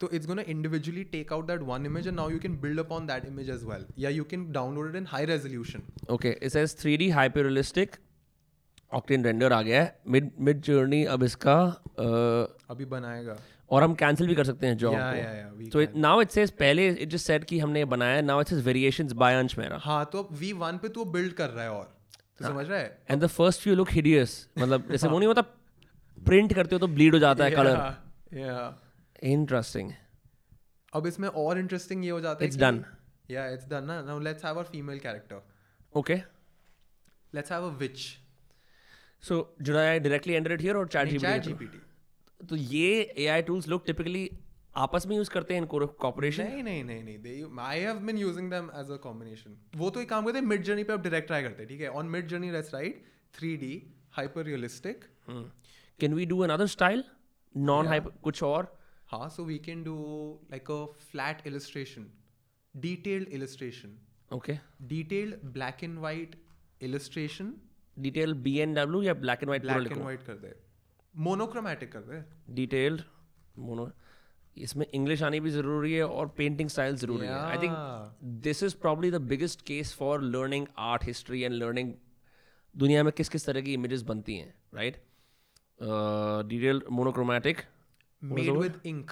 तो it's gonna individually take out that one image and now you can build upon that image as well yeah you can download in high resolution okay इस three D hyper realistic render आ गया है। मिड मिड जर्नी अब इसका uh, अभी बनाएगा। और हम कैंसिल भी कर सकते हैं जॉब तो नाउ इट सेज पहले इट जस्ट सेड कि हमने बनाया now it's variations by Ansh मेरा हाँ तो अब पे तो बिल्ड कर रहा है और। हाँ। समझ रहा है? And the first few look hideous मतलब जैसे वो नहीं होता प्रिंट करते हो तो ब्लीड हो जाता है कलर या. Interesting. अब इसमें और इंटरेस्टिंग ये हो जाता है कि- done. Yeah, it's done ना. Our female character. Okay. Let's have a witch. So should I directly enter it here or chat नहीं, GPT? Chat GPT. तो ये AI tools लोग typically आपस में यूज़ करते हैं इनको कॉपरेशन नहीं नहीं नहीं नहीं they I have been using them as a combination वो तो एक काम करते हैं मिड जर्नी पे आप डायरेक्ट ट्राई करते हैं ठीक है on Midjourney let's write 3D hyper realistic can we do another style non hyper कुछ और हाँ so we can do like a flat illustration detailed illustration okay detailed black and white illustration detail B N W या black and white black and white कर दे। मोनोक्रोमैटिक कर दे। डिटेल्ड मोनो इसमें इंग्लिश आनी भी ज़रूरी है और पेंटिंग स्टाइल ज़रूरी है। I think this is probably the biggest case for learning art history and learning दुनिया में किस किस तरह की इमेजेस बनती हैं right detail monochromatic made with ink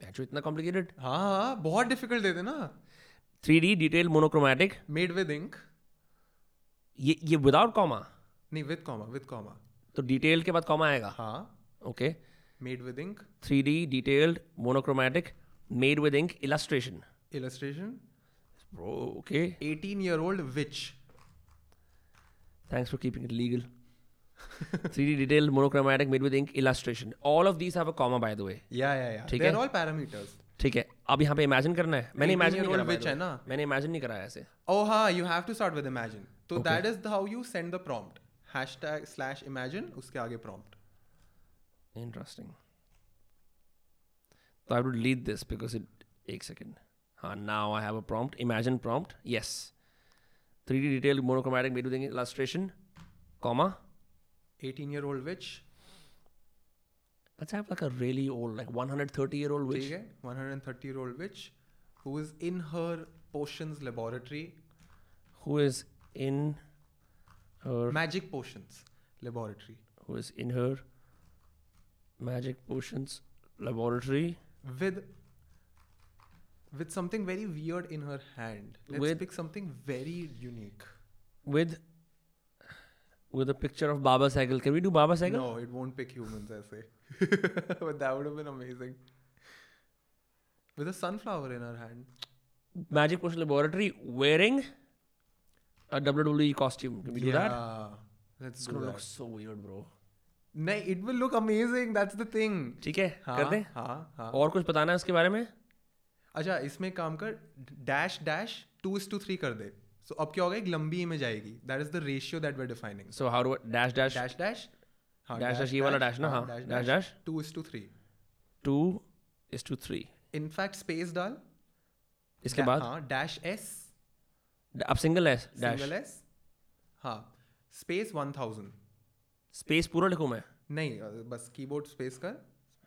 जो इतना कॉम्प्लिकेटेड हाँ हाँ बहुत डिफ़िकल्ट देते ना three D detail monochromatic made with ink ये ये विदाउट कॉमा नहीं विद कॉमा विद कॉमा तो डिटेल के बाद कॉमा आएगा? हाँ। Okay made with ink three D detailed monochromatic made with ink illustration illustration. Okay 18 year old witch. Thanks for keeping it legal. 3D detailed monochromatic made with ink illustration. All of these have a comma by the way. Yeah, yeah, yeah. They are all parameters. ठीक है. अब यहाँ पे इमेजिन करना है. मैंने इमेजिन नहीं करा है ना? मैंने इमेजिन नहीं कराया ऐसे. ओ हाँ you have to start with imagine तो that is how you send the prompt hashtag slash imagine उसके आगे प्रॉम्प्ट इंटरेस्टिंग तो I would lead this because it एक सेकेंड हाँ now I have a prompt imagine prompt yes three D detail monochromatic made with illustration comma 18 year old witch. Let's have like a really old like 130 year old witch. 130 year old witch who is in her potions laboratory. Who is in her magic potions laboratory. Who is in her magic potions laboratory. With with something very weird in her hand. Let's with, pick something very unique. with with a picture of Baba Cycle. Can we do Baba Cycle? No, it won't pick humans ऐसे. but that would have been amazing. With a sunflower in her hand. Magic Potion Laboratory wearing a WWE costume. Can we yeah, do that? Let's It's do gonna that. look so weird, bro. No, it will look amazing. That's the thing. ठीक है हाँ, कर दें हाँ, हाँ. और कुछ बताना है इसके बारे में अच्छा इसमें काम कर dash dash two is two three कर दे सो अब क्या होगा एक लंबी इमेज आएगी. That is the ratio that we defining so how do dash dash dash dash Dash. dash, ये वाला dash. ना, हाँ, dash dash. Two is two three two is two three in fact space डाल. इसके बाद? हाँ डैश एस अब सिंगल है डैश सिंगल एस हाँ. स्पेस वन थाउज़ेंड स्पेस पूरा लिखूं मैं? नहीं बस कीबोर्ड स्पेस कर.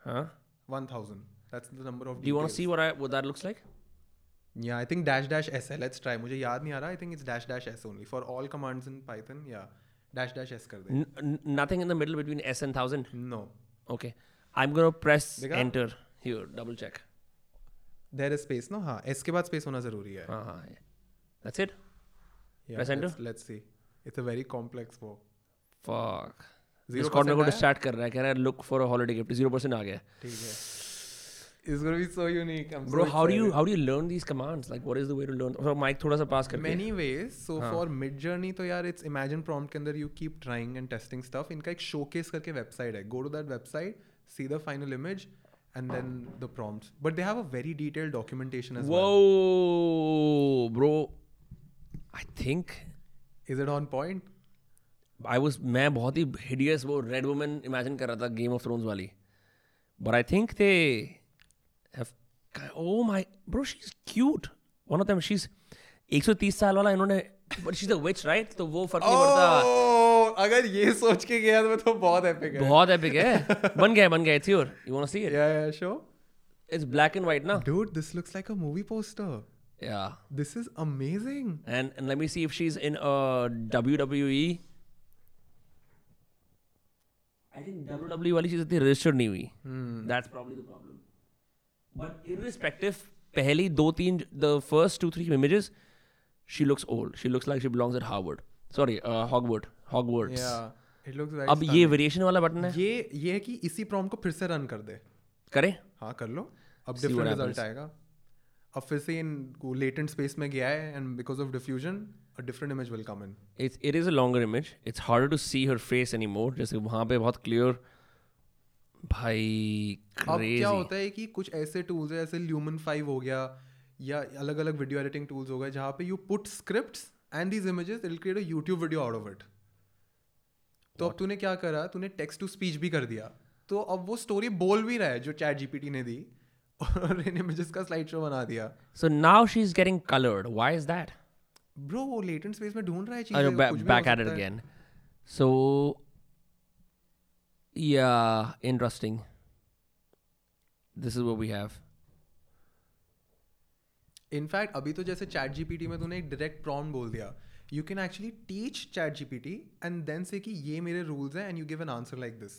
हाँ. One thousand that's the number of do you want see what I what that looks like yeah I think dash dash S है लेट्स ट्राई मुझे याद नहीं आ रहा I think it's dash dash S only for all commands in Python yeah dash dash S कर दे nothing in the middle between S and thousand no Okay. I'm gonna press देखा? enter here. Double check. There is space no हाँ एस के बाद स्पेस होना ज़रूरी है हाँ हाँ That's it. press enter? Let's see it's a very complex वो Fuck. Zero Discord मेरे को डिस्ट्रैक्ट कर रहा है कह रहा है look for a holiday gift. Zero percent आ गया. ठीक है It's gonna be so unique I am Bro, how do you how do you learn these commands? Like, what is the way to learn? So mic थोड़ा सा पास करके. many ways so हाँ. for mid journey तो यार it's imagine prompt के अंदर you keep trying and testing stuff इनका एक showcase करके website है go to that website see the final image and then the prompts but they have a very detailed documentation as well Whoa, bro. I think is it on point I was मैं बहुत ही hideous वो Red Woman imagine कर रहा था Game of Thrones वाली. But I think they have oh my bro she's cute. One of them she's 130 साल वाला इन्होंने but she's a witch right? तो वो फ़र्क नहीं पड़ता. oh अगर ये सोच के गया तो तो बहुत epic है बहुत epic है. बन गया बन गया. It's here. You wanna see it? yeah yeah sure It's black and white ना. dude this looks like a movie poster Yeah. this is amazing And and let me see if she's in a WWE. I think WWE वाली she's इतनी registered नहीं हुई. That's probably the problem. But irrespective, पहली दो तीन the first two three images, she looks old. She looks like she belongs at Harvard. Sorry, uh, Hogwarts. Hogwarts. It looks very अब ये वेरिएशन वाला बटन है? ये ये है कि इसी प्रॉम्प्ट को फिर से रन कर दे। करें? हाँ कर लो। अब डिफरेंट रिज़ल्ट आएगा। अब फिर से इन लेटेंट स्पेस में गया है and because of diffusion a different image will come in it's it is a longer image it's harder to see her face any more जैसे वहाँ पे बहुत क्लियर भाई अब क्या होता है कि कुछ ऐसे टूल्स है जैसे ल्यूमन फाइव हो गया या अलग अलग वीडियो एडिटिंग टूल्स हो गए जहाँ पे you put scripts and these images it create a YouTube video out of it तो अब तूने क्या करा? तूने टेक्स्ट टू स्पीच भी कर दिया। तो अब वो स्टोरी बोल भी रहा है जो चैट जीपीटी ने दी और इन इमेजेस का स्लाइड शो बना दिया। So now she is getting coloured why is that bro वो लेटेंट स्पेस में ढूंढ रहा है चीज़ें back, कुछ भी हो back at it सकता है। again. So, yeah, interesting. This is what we have. In fact अभी तो जैसे चैट जीपीटी में तूने एक डायरेक्ट प्रॉम्प्ट बोल दिया you can actually teach ChatGPT and then say कि ये मेरे रूल्स हैं and you give an answer like this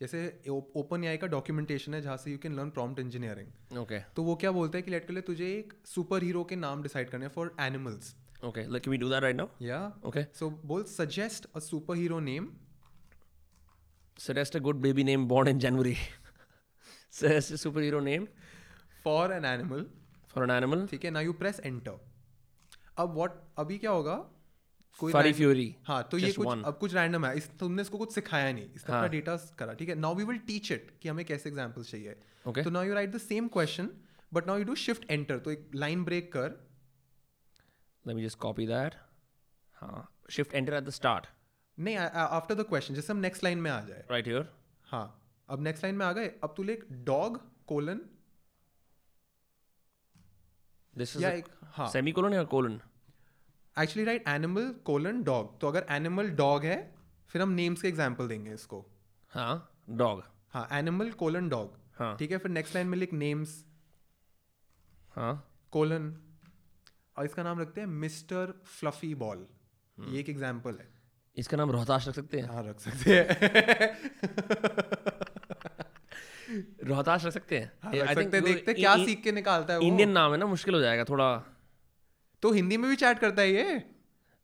जैसे ओपन आई का डॉक्यूमेंटेशन है जहाँ से you can learn prompt engineering Okay. तो वो क्या बोलता है कि लेट कर ले तुझे एक सुपर हीरो के नाम डिसाइड करने for animals Okay. Like, can we do that right now? या Okay. सो बोल suggest a superhero name Suggest a good baby name born in January. Suggest a superhero name for an animal for an animal. ठीक है ना यू प्रेस एंटर अब व्हाट अभी क्या होगा कोई Furry Fury. हाँ तो ये कुछ one. अब कुछ रैंडम है इस तुमने इसको कुछ सिखाया नहीं इसने अपना हाँ. डेटा करा ठीक है now we will teach it कि हमें कैसे एग्जांपल्स चाहिए Okay. तो now you write the same question but now you do shift enter तो एक लाइन ब्रेक कर Let me just copy that. हाँ. Shift enter at the start. नहीं आफ्टर द क्वेश्चन जैसे हम नेक्स्ट लाइन में आ जाए Right here. हाँ अब नेक्स्ट लाइन में आ गए अब तू लिख डॉग कोलन या a एक हाँ semicolon or colon? Actually right animal colon dog तो अगर एनिमल डॉग है फिर हम नेम्स के एग्ज़ाम्पल देंगे इसको हाँ. डॉग हाँ एनिमल कोलन डॉग हाँ. ठीक है फिर नेक्स्ट लाइन में लिख नेम्स हाँ. कोलन और इसका नाम रखते हैं मिस्टर फ्लफी बॉल ये एक एग्ज़ाम्पल है इसका नाम रोहताश रख सकते हैं। हाँ रख सकते हैं। रोहताश रख सकते हैं। हाँ, रख सकते हैं। देखते क्या इ- सीख के निकालता है इंडियन नाम है ना मुश्किल हो जाएगा थोड़ा। तो हिंदी में भी चैट करता है ये?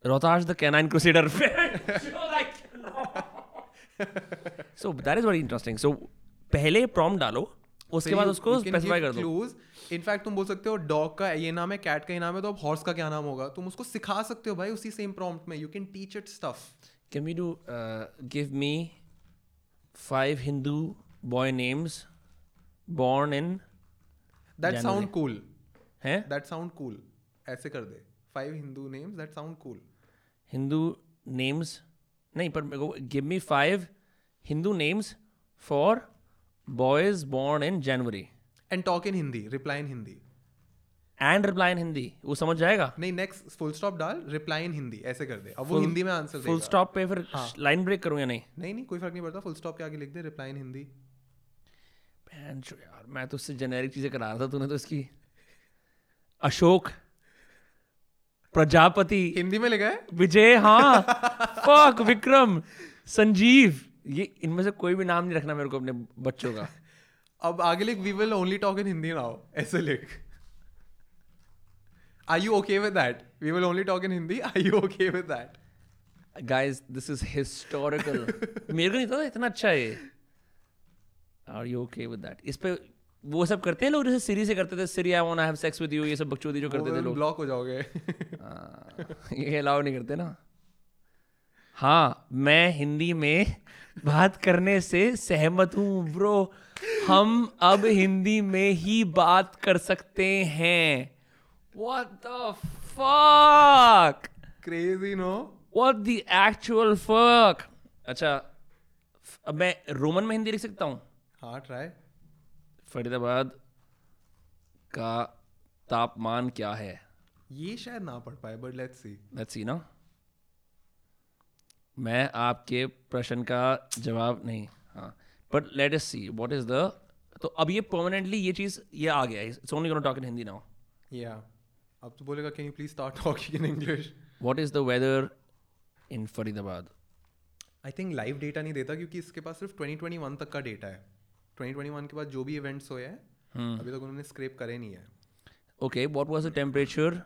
Rohtash the canine crusader. So that is very interesting so पहले प्रॉम्प्ट डालो। उसके बाद उसको स्पेसिफाई कर दो। क्लूज इनफैक्ट तुम बोल सकते हो डॉग का ये नाम है कैट का ये नाम है तो अब हॉर्स का क्या नाम होगा? तुम उसको सिखा सकते हो भाई उसी सेम प्रॉम्प्ट में। You can teach it stuff can we do give me five Hindu boy names born in that sound cool हैं दैट साउंड कूल ऐसे कर दे। Five Hindu names that sound cool Hindu names नहीं पर give me five Hindu names for boys born in January and talk in Hindi reply in Hindi and reply in Hindi वो समझ जाएगा? नहीं नेक्स्ट फुल स्टॉप डाल रिप्लाई इन हिंदी ऐसे कर दे। अब वो हिंदी में आंसर फुल स्टॉप पे फिर। लाइन ब्रेक करूँ या नहीं? नहीं नहीं कोई फ़र्क नहीं पड़ता फुल स्टॉप के आगे लिख दे रिप्लाई इन हिंदी यार मैं तो उससे जेनेरिक चीज़ें करा रहा था तूने तो इसकी। अशोक प्रजापति। हिंदी में लिखा है? विजय हाँ। फक विक्रम संजीव। ये इनमें से कोई भी नाम नहीं रखना मेरे को अपने बच्चों का। अब आगे लिख we will only talk in Hindi now ऐसे लिख। Are you okay with that we will only talk in Hindi are you okay with that guys this is historical मेरे को नहीं पता इतना अच्छा है। Are you okay with that इस पे वो सब करते हैं लोग जैसे सीरी से करते थे Siri I want have sex with you ये सब बकचोदी जो करते थे लोग। ब्लॉक हो जाओगे। हाँ, ये अलाउ नहीं करते ना। हाँ मैं हिंदी में बात करने से सहमत हूँ ब्रो। हम अब हिंदी में ही बात कर सकते हैं। What the fuck? Crazy no What the actual fuck? अच्छा अब मैं रोमन में हिंदी लिख सकता हूँ? हाँ ट्राई फरीदाबाद का तापमान क्या है? ये शायद ना पढ़ पाए but let's see let's see ना। मैं आपके प्रश्न का जवाब नहीं हाँ। But let us see what is the तो अब ये परमानेंटली ये चीज़ ये आ गया it's only gonna talk in Hindi now या अब तो बोलेगा can you please start talking in English what is the weather in Faridabad I think live data नहीं देता क्योंकि इसके पास सिर्फ़ 2021 तक का डेटा है। 2021 के बाद जो भी इवेंट्स हुए हैं hmm. अभी तक उन्होंने स्क्रेप करे नहीं है। Okay what was the temperature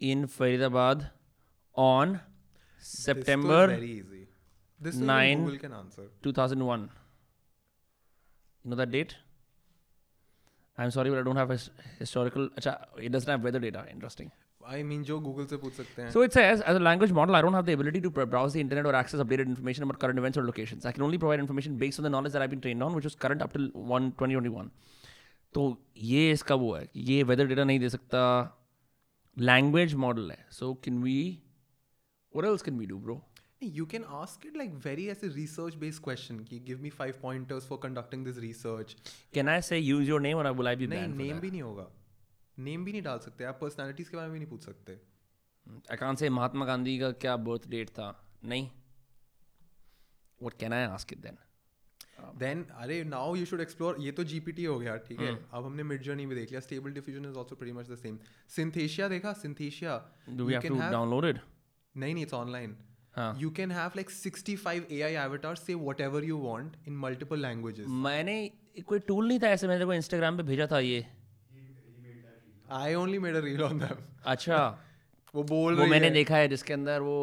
in faridabad on september very easy This is Nine. Google can answer. 2001. You know that date? I'm sorry, but I don't have his historical. Acha, it doesn't have weather data. Interesting. I mean, जो Google से पूछ सकते हैं. So it says, as a language model, I don't have the ability to browse the internet or access updated information about current events or locations. I can only provide information based on the knowledge that I've been trained on, which was current up till 1 2021. तो ये इसका वो है ये वेदर डेटा नहीं दे सकता लैंग्वेज मॉडल है so can we what else can we do bro You can ask it like very as a research based question. कि give me five pointers for conducting this research. can i say use your name or will i be banned for name that? भी नहीं होगा. Name भी नहीं डाल सकते. आप personalities के बारे में भी नहीं पूछ सकते. I can't say Mahatma Gandhi का क्या बर्थ डेट था नहीं what can i ask it then Then अरे now you should explore. ये तो GPT हो गया ठीक है. अब हमने mid journey भी देख लिया. Stable diffusion is also pretty much the same. Synthesia देखा? Synthesia. do we You have can to नहीं नहीं it's online. हाँ You can have like 65 AI avatars say whatever you want in multiple languages. मैंने कोई टूल नहीं था ऐसे मैंने को इंस्टाग्राम पे भेजा था ये I only made a reel on them. अच्छा वो बोल वो मैंने है. देखा है जिसके अंदर वो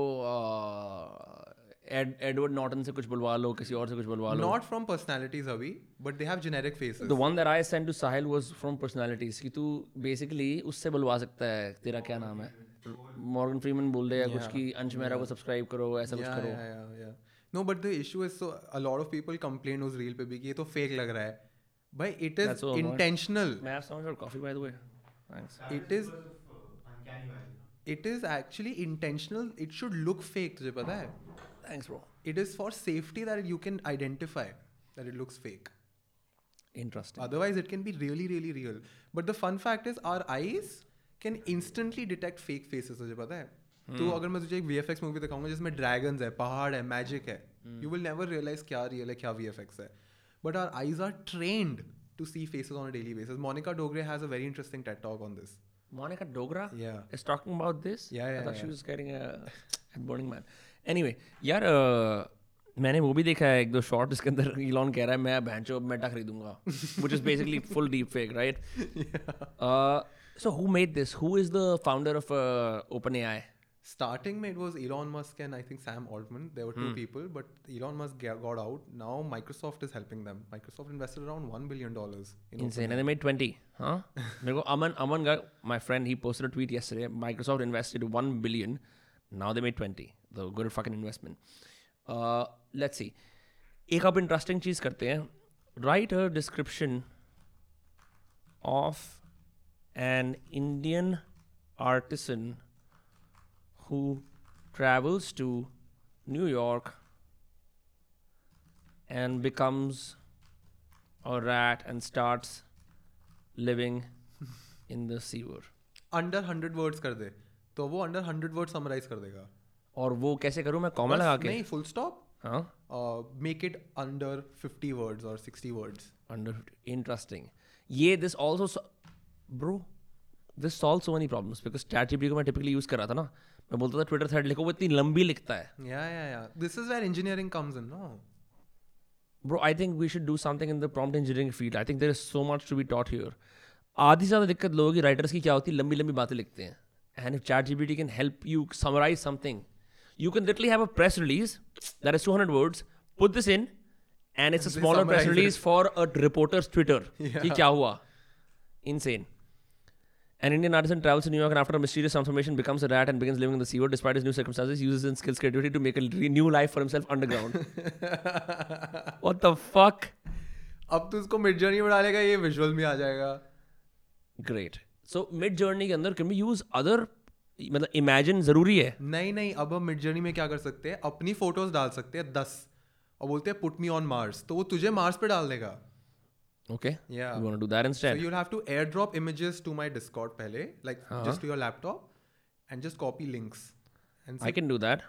एडवर्ड नॉर्टन से कुछ बुलवा लो किसी और से कुछ बुलवा लो Not from personalities अभी, but they have generic faces. The one that I send to Sahil was from personalities कि तू बेसिकली उससे बुलवा सकता है तेरा क्या नाम है मॉर्गन फ्रीमैन बोल देगा कुछ कि अंश मेहरा को सब्सक्राइब करो ऐसा कुछ करो. No, but the issue is so a lot of people complain उस reel पे भी कि ये तो fake लग रहा है. भाई. May I have some of your coffee by the way? Thanks. It is it is actually intentional. It should look fake. तुझे पता है? Thanks bro. It is for safety that you can identify that it looks fake. Interesting. Otherwise, it can be really, really real. But the fun fact is, our eyes can instantly detect fake faces. तुझे पता है? तो अगर मैं तुझे एक VFX मूवी दिखाऊँगा जिसमें ड्रैगन्स है पहाड़ है मैजिक है यू विल नेवर रियलाइज़ क्या रियल है क्या VFX है but our eyes are trained to see faces on a daily basis Monica Dogra has a very interesting TED talk on this Monica Dogra Yeah. is talking about this. Yeah, I yeah, thought she yeah. was getting a at Burning Man. Anyway, यार uh, मैंने वो भी देखा है एक दो शॉर्ट जिसके अंदर इलॉन कह रहा है मैं भैंचो मेटा खरीदूँगा is basically full deep fake right uh, so who made this who is the founder of uh, OpenAI Starting में it was Elon Musk and I think Sam Altman. There were two people, but Elon Musk ga- got out. Now Microsoft is helping them. Microsoft invested around one billion dollars in insane and they made 20 huh मेरे को अमन अमन guy my friend he posted a tweet yesterday Microsoft invested 1 billion now they made 20 the good fucking investment uh, let's see एक अब इंटरेस्टिंग चीज़ करते हैं write a description of an Indian artisan who travels to New York and becomes a rat and starts living in the sewer. Under hundred words कर दे तो वो अंडर हंड्रेड वर्ड समराइज कर देगा और वो कैसे करूँ मैं कॉमा बस लगा के नहीं फुल स्टॉप हाँ make it under fifty words और सिक्सटी वर्ड्स अंडर इंटरेस्टिंग ये this also bro this solve so many problems because ChatGPT को मैं टिपिकली यूज़ कर रहा था ना। मैं बोलता था ट्विटर थ्रेड लिखो वो इतनी लंबी लिखता है। या या या this is where engineering comes in no Bro, I think we should do something in the prompt engineering field. I think there is so much to be taught here. आधी से ज़्यादा दिक्कत लोगों की राइटर्स की क्या होती है? लंबी लंबी बातें लिखते हैं। And if ChatGPT can help you summarize something you can literally have a press release that is 200 words put this in and it's a smaller press release for a reporters Twitter कि क्या हुआ? Insane. An Indian artisan travels to New York and after a mysterious transformation becomes a rat and begins living in the sewer despite his new circumstances, uses his skills creativity to make a new life for himself underground. what the fuck? अब तो उसको मिड जर्नी में डालेगा ये विजुअल में आ जाएगा Great. So mid journey के अंदर can we use other मतलब imagine ज़रूरी है नहीं नहीं अब हम मिड जर्नी में क्या कर सकते हैं अपनी फ़ोटोज़ डाल सकते हैं दस और बोलते हैं पुट मी ऑन मार्स तो वो तुझे मार्स पे डाल देगा okay Yeah. you want to do that So instead you'll have to airdrop images to my Discord पहले, like हाँ. just to your laptop, and just copy links. And I say, can do that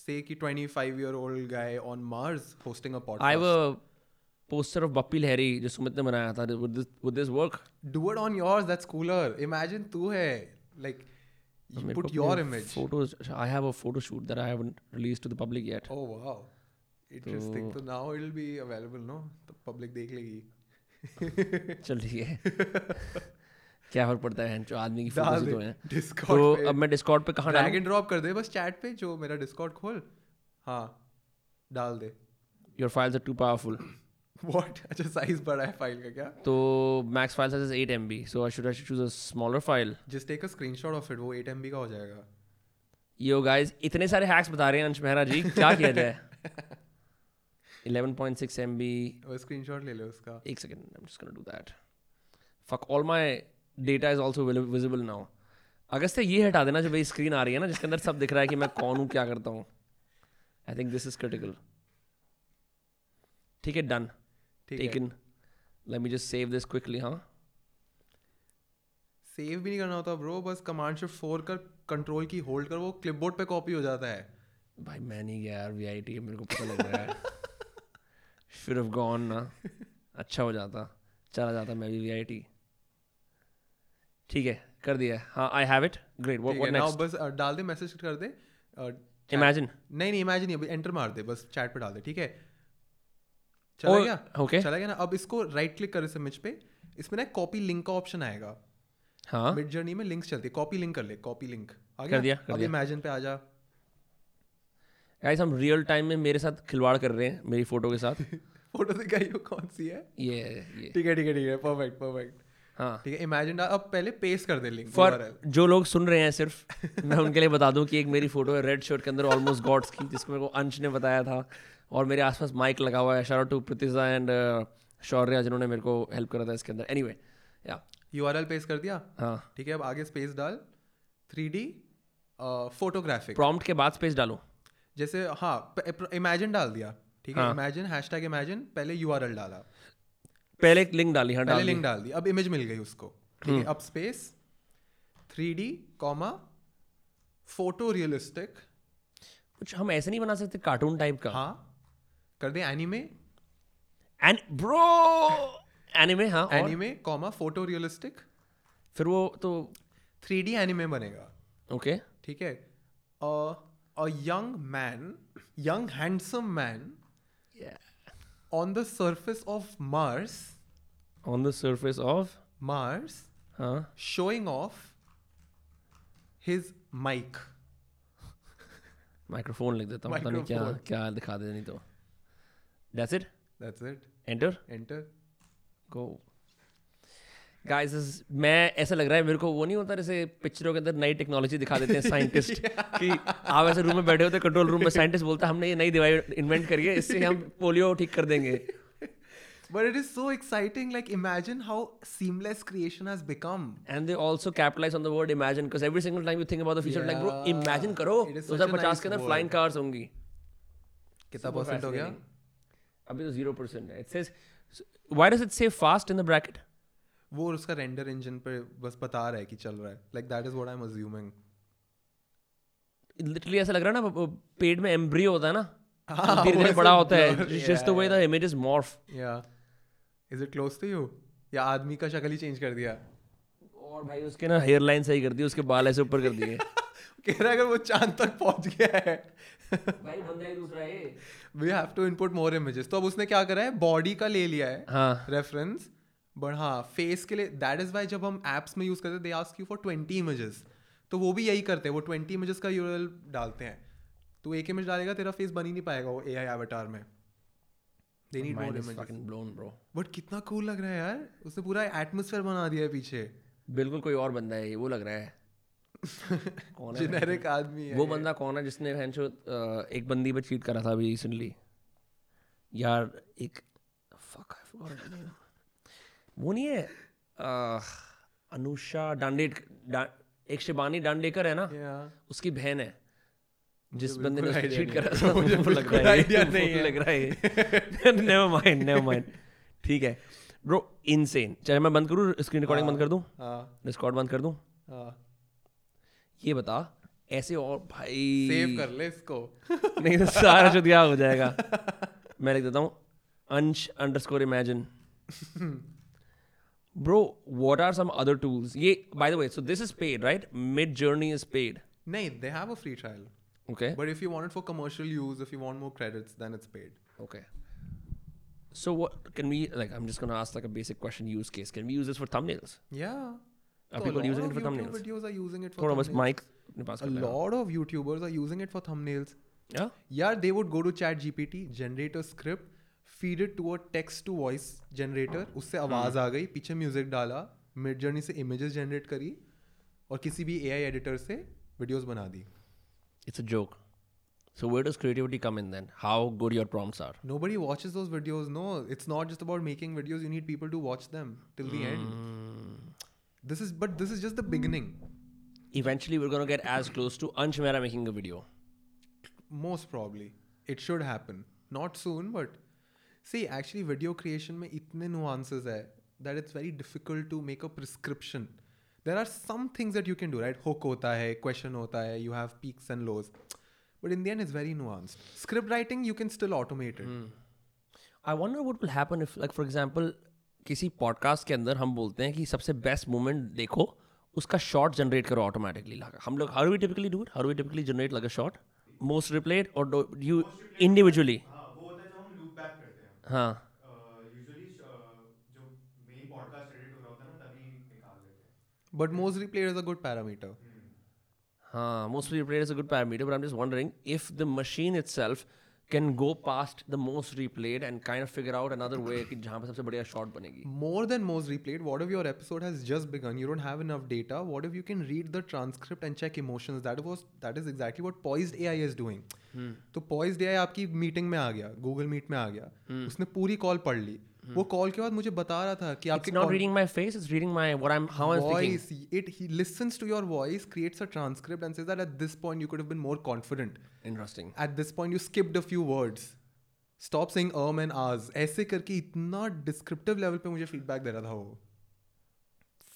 say कि 25 year old guy on Mars hosting a podcast. I have a poster of Bappi Lahiri जो सुमित ने बनाया था would this would this work Do it on yours. That's cooler. Imagine तू है like you मेरे put को your अपने image. photos I have a photo shoot that I haven't released to the public yet Oh wow. Interesting. So now it'll be available, no? तो public देख लेगी. चल ठीक है क्या फ़र्क पड़ता है जो आदमी की फ़ोटोज़ तो हैं Discord तो अब मैं डिस्कॉर्ड पे कहाँ डालूं? and drop कर दे बस chat पे जो मेरा Discord खोल. हाँ. डाल दे। Your files are too powerful what अच्छा साइज़ बड़ा है फ़ाइल का क्या? तो max file size is 8 MB so I should I should choose a smaller file. Just take a screenshot of it वो 8 MB का हो जाएगा। यो गाइस इतने सारे हैक्स बता रहे हैं अंश मेहरा जी क्या किया जाए? 11.6 MB वो स्क्रीनशॉट ले ले उसका। एक second I am just gonna do that fuck all my data is also visible now अगस्त ये हटा देना जो भाई स्क्रीन आ रही है ना जिसके अंदर सब दिख रहा है कि मैं कौन हूँ क्या करता हूँ। I think this is critical ठीक है डन ठीक taken let me just save this quickly हाँ। सेव भी नहीं करना होता ब्रो बस कमांड शिफ्ट फोर कर कंट्रोल की होल्ड कर वो क्लिपबोर्ड पे कॉपी हो जाता है। भाई मैं नहीं गया यार वी आई टी मेरे को पता लग रहा है। शुड हैव गॉन ना। अच्छा हो जाता। चला जाता मैं भी वी आई टी ठीक है कर दिया। हाँ आई हैव इट ग्रेट ठीक व्हाट नेक्स्ट बस डाल दे मैसेज कर दे। इमेजिन नहीं नहीं इमेजिन नहीं अभी एंटर मार दे बस चैट पे डाल दे ठीक है? चला गया? Okay okay. चला गया ना? अब इसको राइट क्लिक कर इस इमेज पे। इसमें ना कॉपी लिंक का ऑप्शन आएगा। हाँ। मिड जर्नी में लिंक्स चलती है। कॉपी लिंक कर ले कॉपी लिंक आ गया? कर दिया, कर अब इमेजिन पे आ जा। गाइस हम रियल टाइम में मेरे साथ खिलवाड़ कर रहे हैं मेरी फ़ोटो के साथ। फ़ोटो दिखाई वो कौन सी है? ये ये। ठीक है ठीक है ठीक है परफेक्ट परफेक्ट हाँ। ठीक है इमेजिन अब पहले पेस्ट कर दे लिंक फॉर जो लोग सुन रहे हैं सिर्फ़ मैं उनके लिए बता दूँ कि एक मेरी फ़ोटो है रेड शर्ट के अंदर ऑलमोस्ट गॉड्स की जिसको मेरे को अंश ने बताया था। और मेरे आसपास माइक लगा हुआ है। Shout to Preetija and Shaurya जिन्होंने मेरे को हेल्प करा था इसके अंदर। एनीवे या यूआरएल पेस्ट कर दिया? हाँ। ठीक है अब आगे स्पेस डाल। थ्री डी फोटोग्राफिक प्रॉम्प्ट के बाद स्पेस डालो। जैसे हाँ इमेजिन डाल दिया ठीक है। इमेजिन हैश टैग इमेजिन पहले यूआरएल डाला। पहले एक लिंक डाली हाँ पहले लिंक डाल दी। अब इमेज मिल गई उसको ठीक हम्म। है अब space three D comma photorealistic कुछ हम ऐसे नहीं बना सकते कार्टून टाइप का। हाँ कर दे एनीमे एंड ब्रो एनिमे हाँ एनीमे कॉमा फ़ोटो रियलिस्टिक फिर वो तो थ्री डी एनिमे बनेगा। ओके ठीक है? A young man young handsome man on the surface of Mars on the surface of Mars हाँ showing off his mic microphone लिख देता हूँ पता नहीं क्या Microphone. क्या दिखा दे नहीं तो that's it that's it enter enter go guys मैं ऐसा लग रहा है मेरे को वो नहीं होता जैसे पिक्चरों के अंदर नई टेक्नोलॉजी दिखा देते हैं साइंटिस्ट कि आप ऐसे रूम में बैठे होते कंट्रोल रूम में साइंटिस्ट बोलता है हमने ये नई दवाई इन्वेंट करी है इससे हम पोलियो ठीक कर देंगे. But it is so exciting like imagine how seamless creation has become. And they also capitalize on the word imagine because every single time you think about the future like bro Yeah, imagine करो it is such a 2050 nice के अंदर word. फ्लाइंग कार्स होंगी कितना परसेंट हो गया. अभी तो 0% है. It says why does it say fast in the bracket वो उसका रेंडर इंजन पे बस बता रहा है कि चल रहा है। Like that is what I am assuming literally ऐसा लग रहा है ना पेट में एम्ब्रियो होता है ना? हाँ, धीरे धीरे बड़ा होता है। Just the way the image is morph या is it close to you या आदमी का शक्ल ही चेंज कर दिया? और भाई उसके ना हेयर लाइन सही कर दी उसके बाल ऐसे ऊपर कर दिए। कह रहा है अगर वो चाँद तक पहुँच गया है। भाई बंदा ही दूसरा है। We have to input more images तो अब उसने क्या करा है? बॉडी का ले लिया है। हाँ। रेफरेंस बट हाँ फेस के लिए दैट इज़ वाई जब हम एप्स में यूज़ करते हैं they ask you for twenty images तो वो भी यही करते हैं वो ट्वेंटी इमेजेस का यूरल डालते हैं। तो एक इमेज डालेगा तेरा फेस बन ही नहीं पाएगा वो ए आई एवेटार में। They need more images blown bro but कितना कूल लग रहा है यार। उसने पूरा एटमोसफेयर बना दिया है पीछे। बिल्कुल कोई और बंदा है ये वो लग रहा है। कौन है? जेनेरिक आदमी है। वो बंदा कौन है जिसने भैंसो एक बंदी पे चीट करा था अभी रिसेंटली यार एक forgot her name. वो नहीं है अनुषा डांडेट डा, एक शिबानी डांडेकर है ना? Yeah. उसकी बहन है। जिस बंदे ने उसको चीट करा था मुझे लग रहा है। नहीं लग रहा है। नेवर माइंड नेवर माइंड ठीक है। ब्रो इनसेन चाहे मैं बंद करूँ? स्क्रीन रिकॉर्डिंग बंद कर दूँ? हाँ। डिस्कॉर्ड बंद कर दूँ? हाँ। ये बता ऐसे और भाई सेव कर ले इसको। नहीं तो सारा चुतिया हो जाएगा। मैं लिख देता हूँ Ansh underscore imagine bro what are some other tools? Yeah by the way so this is paid right? Mid journey is paid. Nay they have a free trial. Okay. But if you want it for commercial use if you want more credits then it's paid. Okay. So what can we like i'm just gonna ask like a basic question use case. Can we use this for thumbnails? Yeah. Are so people using it for YouTube thumbnails? videos are using it for thumbnails. Mike, a lot of youtubers are using it for thumbnails. Yeah? Yeah they would go to chat gpt generate a script feed it to a text to voice generator उससे आवाज़ आ गई पीछे म्यूज़िक डाला मिड जर्नी से इमेजेस जनरेट करी और किसी भी एआई एडिटर से वीडियोस बना दी। It's a joke so where does creativity come in then how good your prompts are nobody watches those videos no it's not just about making videos you need people to watch them till the end this is but this is just the beginning eventually we are gonna get as close to Ansh मेरा making a video most probably it should happen not soon but see actually video creation में इतने नो नुआंसेस है that it's very difficult to make a prescription there are some things that you can do right hook होता है क्वेश्चन होता है you have peaks and lows but in the is very nuanced script writing you can still automated I want what will happen if like for example किसी पॉडकास्ट के अंदर हम बोलते हैं कि सबसे बेस्ट मोमेंट देखो, उसका शॉर्ट जनरेट करो ऑटोमेटिकली लाकर। हम लोग हर वी टिपिकली डू इट हर वी टिपिकली जनरेट लगे शॉर्ट मोस्ट रिप्लेड और यू इंडिविजुअली हाँ। But most replayed is a good parameter हाँ mostly replayed is a good parameter but I am just wondering if the machine itself can go past the most replayed and kind of figure out another way कि जहाँ पे सबसे बढ़िया शॉट बनेगी More than most replayed, what if your episode has just begun? You don't have enough data. What if you can read the transcript and check emotions? That was that is exactly what Poised AI is doing. तो Poised AI आपकी मीटिंग में आ गया, Google Meet में आ गया. उसने पूरी कॉल पढ़ ली. वो कॉल के बाद मुझे बता रहा था कि आपके not reading my face is reading my what I am how I am voice it he listens to your voice creates a transcript and says that at this point you could have been more confident interesting at this point you skipped a few words stop saying um and आज ऐसे करके इतना डिस्क्रिप्टिव लेवल पे मुझे फीडबैक दे रहा था वो।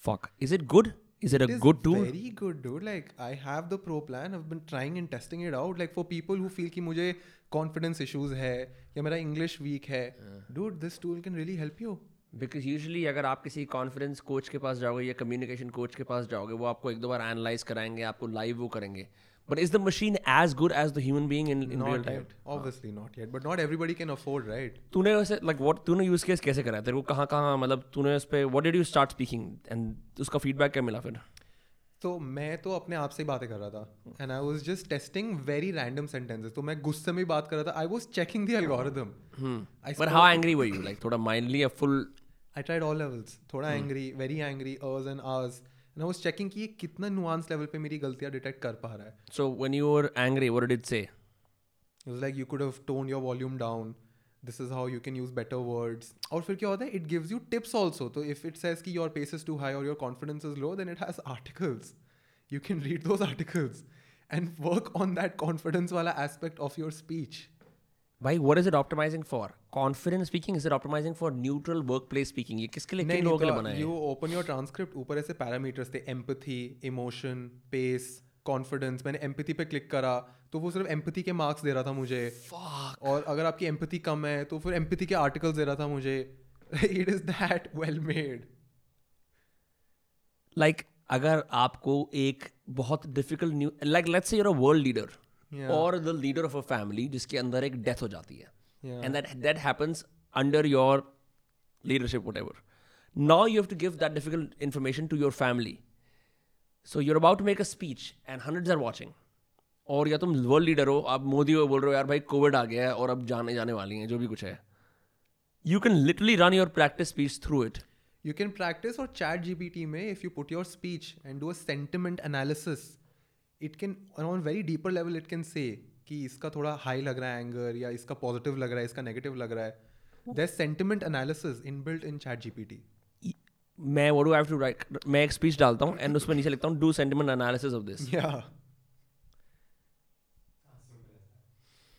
Fuck is it good is it it a is good tool very good dude like I have the pro plan I've been trying and testing it out like for people who feel कि मुझे confidence issues है या मेरा English weak है dude this tool can really help you because usually अगर आप किसी कॉन्फ्रेंस कोच के पास जाओगे या कम्युनिकेशन कोच के पास जाओगे वो आपको एक दो बार एनालाइज कराएँगे आपको लाइव वो करेंगे but is the machine as good as the human being in in real not time yet. Obviously not yet. But not everybody can afford right? तूने वैसे लाइक व्हाट तूने यूज़ केस कैसे करा? तेरे को कहाँ कहाँ मतलब तूने उस पे what did you start speaking and उसका फीडबैक क्या मिला फिर? तो मैं तो अपने आप से ही बातें कर रहा था। And I was just testing very random sentences तो मैं गुस्से में ही बात कर रहा था। I was checking the algorithm I but how angry were you like थोड़ा mildly a full I tried all levels थोड़ा angry very angry ass and ass and I was checking कि ये कितना नुआंस लेवल पे मेरी गलतियाँ डिटेक्ट कर पा रहा है so when you were angry what did it say It was like you could have toned your volume down. This is how you can use better words. और फिर क्या होता है? It gives you tips also. So if it says कि your pace is too high or your confidence is low, then it has articles. You can read those articles and work on that confidence वाला aspect of your speech. भाई what is it optimising for confidence speaking is it optimising for neutral workplace speaking ये किसके लिए किन लोगों के लिए बना है you open your transcript ऊपर ऐसे parameters थे empathy, emotion, pace, confidence. मैंने empathy पे click करा तो वो सिर्फ़ empathy के marks दे रहा था मुझे. Fuck. और अगर आपकी एम्पथी कम है तो फिर एम्पथी के articles दे रहा था मुझे. It is that well made. Like अगर आपको एक बहुत difficult new like let's say you're a world leader. और the leader of a family जिसके अंदर एक डेथ हो जाती है। And that that happens under your leadership whatever now you have to give that difficult information to your family so you're about to make a speech and hundreds are watching और या तुम वर्ल्ड लीडर हो आप मोदी को बोल रहे हो यार भाई कोविड आ गया है और अब जाने जाने वाली हैं जो भी कुछ है. You can literally run your practice speech through it You can practice or chat GPT में if you put your speech and do a sentiment analysis, it can on very deeper level it can say कि इसका थोड़ा हाई लग रहा है एंगर या इसका पॉजिटिव लग रहा है इसका नेगेटिव लग रहा है। There sentiment analysis inbuilt in ChatGPT मैं वो हैव टू राइट मैं एक स्पीच डालता हूँ एंड उसमें नीचे लिखता हूँ do sentiment analysis of this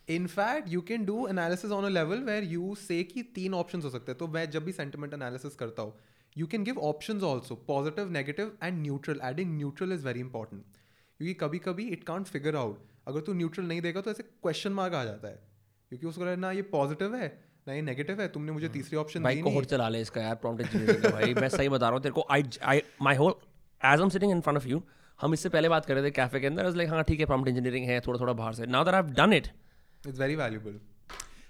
in fact you can do analysis on a level where you say कि तीन ऑप्शन हो सकते हैं। तो मैं जब भी सेंटिमेंट एनालिसिस करता हूँ you can give option also positive negative and neutral adding neutral is very important क्योंकि कभी कभी इट कांट फिगर आउट अगर तू न्यूट्रल नहीं देगा तो ऐसे क्वेश्चन मार्क आ जाता है। क्योंकि उसको ना ये पॉजिटिव है ना ये नेगेटिव है तुमने मुझे तीसरी ऑप्शन दी नहीं चला ले इसका यार प्रॉम्प्ट भाई। मैं सही बता रहा हूँ तेरे को I I my whole age am sitting in front of you हम इससे पहले बात कर रहे थे कैफ़े के अंदर लाइक हाँ ठीक है प्रॉम्प्ट इंजीनियरिंग है थोड़ा थोड़ा बाहर से। Now that I have done it it's very valuable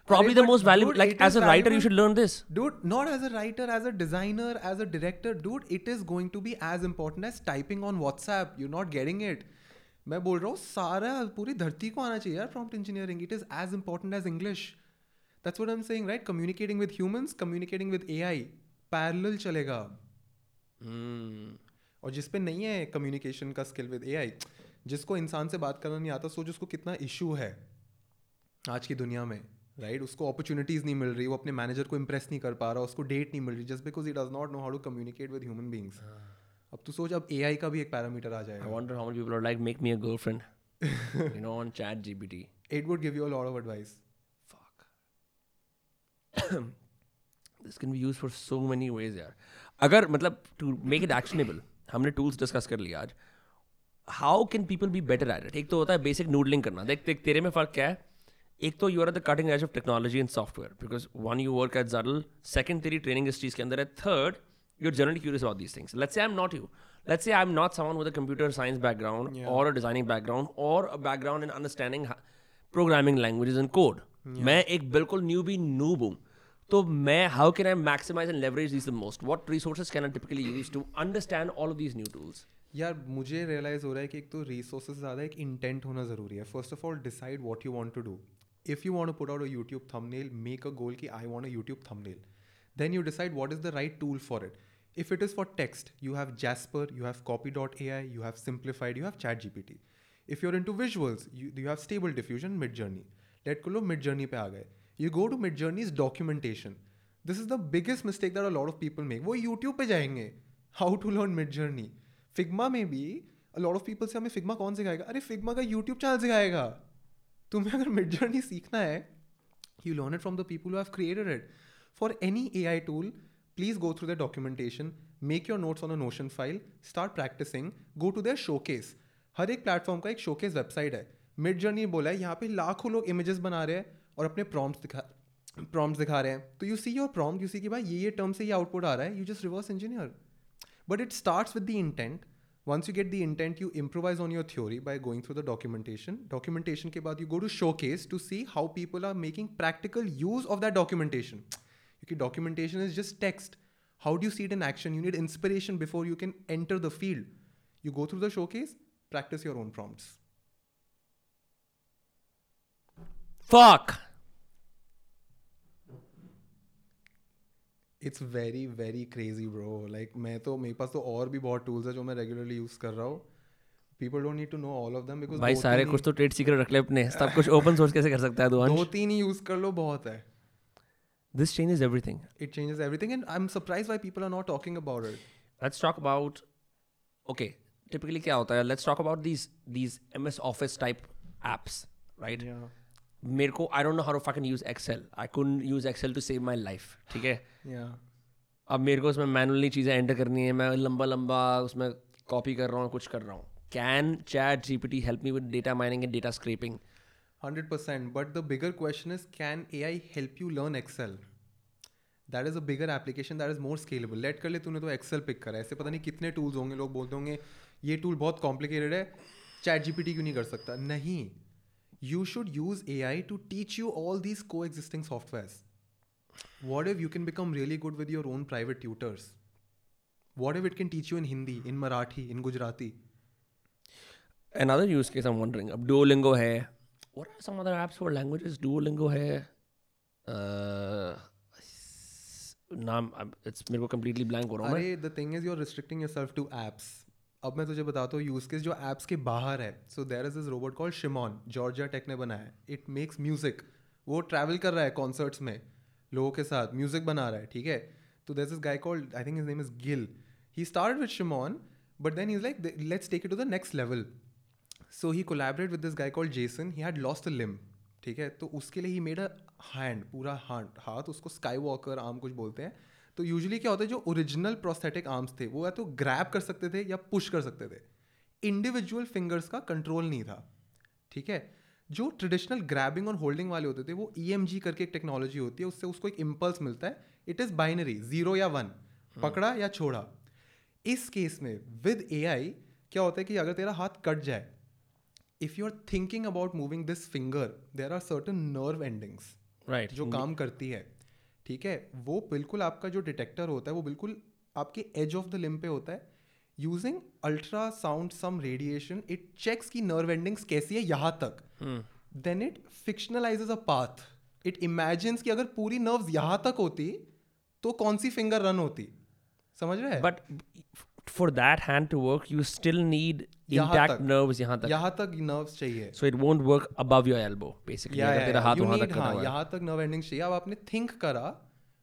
probably the most valuable dude, like as a writer valuable. you should learn this. Dude not as a writer as a designer as a director dude it is going to be as important as typing on whatsapp. You're not getting it. मैं बोल रहा हूँ सारा पूरी धरती को आना चाहिए यार prompt engineering it is as important as English that's what I am saying right communicating with humans communicating with AI parallel चलेगा। Hmm. और जिस पे नहीं है कम्युनिकेशन का स्किल विद एआई जिसको इंसान से बात करना नहीं आता सोच उसको कितना इशू है आज की दुनिया में राइट उसको अपॉर्चुनिटीज़ नहीं मिल रही वो अपने मैनेजर को इम्प्रेस नहीं कर पा रहा उसको डेट नहीं मिल रही just because he does not know how to communicate with human beings अब तू सोच अब ए आई का भी एक पैरामीटर आ जाएगा। This can be use for so many ways यार अगर मतलब टू मेक इट एक्शनेबल हमने टूल्स डिस्कस कर लिया आज how can people be better at it एक तो होता है बेसिक नूडलिंग करना। देख देख तेरे में फ़र्क क्या है? एक तो you are the cutting edge of technology in software because one you work at Cheral second तेरी ट्रेनिंग इस चीज़ के अंदर है। Third generally curious about these things let's say I am not you let's say I am not someone with a computer science background और अ डिज़ाइनिंग बैकग्राउंड और a background in understanding programming languages and code मैं एक बिल्कुल न्यू भी नूब हूँ। तो मैं how can I maximise and leverage this the most what resources can I typically use to understand all of these new tools यार मुझे रियलाइज़ हो रहा है कि एक तो रिसोर्सेज ज़्यादा एक इंटेंट होना ज़रूरी है। First of all decide what you want to do if you want to put out a YouTube thumbnail make a goal कि I want a YouTube thumbnail then you decide what is the right tool for it it is for you have Jasper you have copy dot A I you have Simplified you have ChatGPT if you're into you have stable diffusion Midjourney let को लो मिड जर्नी पे आ गए. You go to Midjourney's documentation this is the biggest mistake that a lot of people make वो यूट्यूब पे जाएँगे. How to learn Midjourney Figma में भी a lot of people say हमें फिग्मा कौन सिखाएगा? अरे फिग्मा का यूट्यूब चैनल सिखाएगा. तुम्हें अगर मिड जर्नी सीखना है you learn it from the people who have created it. For any AI tool, please go through their documentation, make your notes on a notion file, start practicing, go to their showcase. हर एक प्लेटफॉर्म का एक शोकेस वेबसाइट है। मिड जर्नी बोला है यहाँ पे लाखों लोग इमेजेस बना रहे हैं और अपने प्रॉम्प्ट दिखा प्रॉम्प्ट दिखा रहे हैं। तो you see your prompt you see कि भाई ये ये टर्म से ये आउटपुट आ रहा है you just reverse engineer but it start with the intent once you get the intent you improvise on your theory by going through the documentation documentation के बाद you go to showcase to see how people are making practical use of that documentation because documentation is just text how do you see it in action you need inspiration before you can enter the field you go through the showcase practice your own prompts fuck it's very very crazy bro like मैं तो मेरे पास तो और भी बहुत टूल्स है जो मैं रेगुलरली यूज़ कर रहा हूँ people don't need to know all of them because भाई सारे कुछ तो ट्रेड सीक्रेट रख ले अपने सब कुछ ओपन सोर्स कैसे कर सकता है दो तीन ही यूज़ कर लो बहुत है this changes everything it changes everything and i'm surprised why people are not talking about it let's talk about okay typically क्या होता है let's talk about these these ms office type apps right yeah मेरे को I don't know how to fucking use Excel I couldn't use Excel to save my life ठीक है yeah अब मेरे को उसमें मैनुअली चीज़ें एंटर करनी है मैं लंबा लंबा उसमें कॉपी कर रहा हूँ कुछ कर रहा हूँ can Chat G P T help me with data mining and data scraping Hundred percent but the bigger question is can A I help you learn Excel that is a bigger application that is more scalable let कर ले तूने तो एक्सेल पिक करा ऐसे पता नहीं कितने टूल्स होंगे, लोग बोलते होंगे, ये टूल बहुत कॉम्प्लिकेटेड है चैट टी क्यों नहीं कर सकता? नहीं। You should use A I to teach you all these को existing software whatever you can become really good with your own private tutors whatever it can teach you in Hindi in Marathi in Gujarati another use case um अब डोलिंगो है what are some other apps for languages duolingo है नाम it's मेरे को completely blank हो रहा हूँ अरे the thing is you are restricting yourself to apps अब मैं तुझे बताता हूँ यूज़ केस जो एप्स के बाहर है so there is this robot call Shimon Georgia Tech ने बनाया है इट मेक्स म्यूज़िक वो ट्रैवल कर रहा है कॉन्सर्ट्स में लोगों के साथ म्यूज़िक बना रहा है ठीक है तो there is guy called I think his name is Gil he start with Shimon but then is like let's take it to the next level so he collaborate with this guy called Jason he had lost a limb ठीक है? तो उसके लिए ही मेड अ हैंड पूरा हाथ हाथ उसको स्काई वॉकर आर्म कुछ बोलते हैं। तो यूजली क्या होता है जो ओरिजिनल प्रोस्थेटिक आर्म्स थे वो या तो ग्रैब कर सकते थे या पुश कर सकते थे। इंडिविजुअल फिंगर्स का कंट्रोल नहीं था ठीक है? जो ट्रेडिशनल ग्रैबिंग और होल्डिंग वाले होते थे वो EMG करके एक टेक्नोलॉजी होती है उससे उसको एक इम्पल्स मिलता है। इट इज़ बाइनरी ज़ीरो या वन पकड़ा या छोड़ा। इस केस में विद ए क्या होता है कि अगर तेरा हाथ कट जाए if you are thinking about moving this finger there are certain nerve endings right. जो काम करती है। ठीक है? वो बिल्कुल आपका जो डिटेक्टर होता है वो बिल्कुल आपके एज ऑफ़ द लिम पे होता है। Using ultrasound some radiation it checks की नर्व एंडिंग्स कैसी है यहाँ तक। Then it fictionalises a path it imagines कि अगर पूरी नर्व्स यहाँ तक होती तो कौन सी फिंगर रन होती? समझ रहे हैं? But for that hand to work, you still need intact nerves यहाँ तक. यहाँ तक नर्व्स चाहिए। So it won't work above your elbow, basically. या अगर तेरा हाथ you वहाँ need, तक कटा हाँ, है. यहाँ तक नर्व एंडिंग चाहिए। अब आपने थिंक करा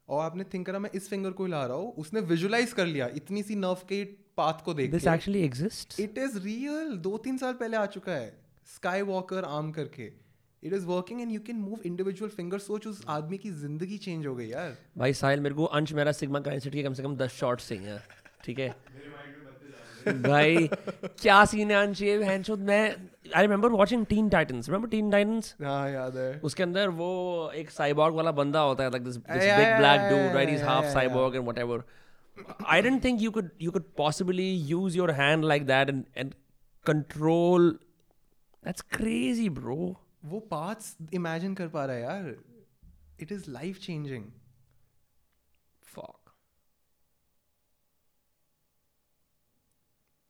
और आपने थिंक करा मैं इस फिंगर को हिला रहा हूँ उसने विजुलाइज कर लिया इतनी सी नर्व के पाथ को देख actually exists. It is real दो तीन साल पहले आ चुका है। स्काई वॉकर आर्म करके। It is working and you can move individual finger सोच उस आदमी की ज़िंदगी चेंज हो गई यार। भाई साहिल मेरे को अंश मेरा सिग्मा के कम से कम दस शॉट्स चाहिए। ठीक है? भाई क्या सीन है अंश ये हैंडशॉट मैं I remember watching Teen Titans remember Teen Titans हाँ याद है। उसके अंदर वो एक साइबॉर्ग वाला बंदा होता है like this this big black dude right is half cyborg and whatever I didn't think you could you could possibly use your hand like that and and control. That's crazy bro. वो पाथ्स इमेजिन कर पा रहा है यार. It is life changing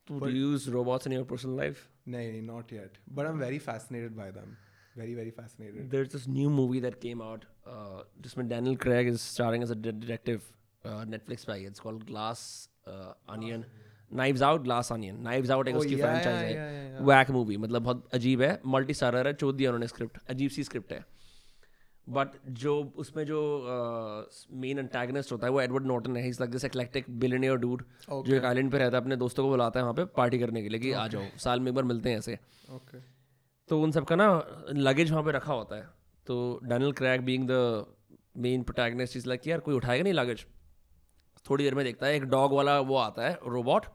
fuck to use robots in your personal life नहीं not yet but I am very fascinated by them very very fascinated there's this new movie that came out uh, जिसमें Daniel Craig is starring as a de- detective uh, Netflix पे आई है. it's called Glass uh, Onion Knives Out Glass Onion Knives Out एक Oh, उसकी yeah, franchise yeah, है yeah, yeah, yeah. whack movie मतलब बहुत अजीब है मल्टी स्टारर है चोद दिया उन्होंने स्क्रिप्ट अजीब सी स्क्रिप्ट है बट जो उसमें जो मेन अंटेगनिस्ट होता है वो एडवर्ड नॉर्टन है. Is like this eclectic billionaire dude जो एक आइलैंड पे रहता है अपने दोस्तों को बुलाता है वहाँ पे पार्टी करने के लिए कि आ जाओ साल में एक बार मिलते हैं ऐसे. ओके तो उन सबका ना लगेज वहाँ पे रखा होता है. तो Daniel Craig being the main protagonist is like यार कोई उठाएगा नहीं लगेज थोड़ी देर में देखता है एक डॉग वाला वो आता है रोबोट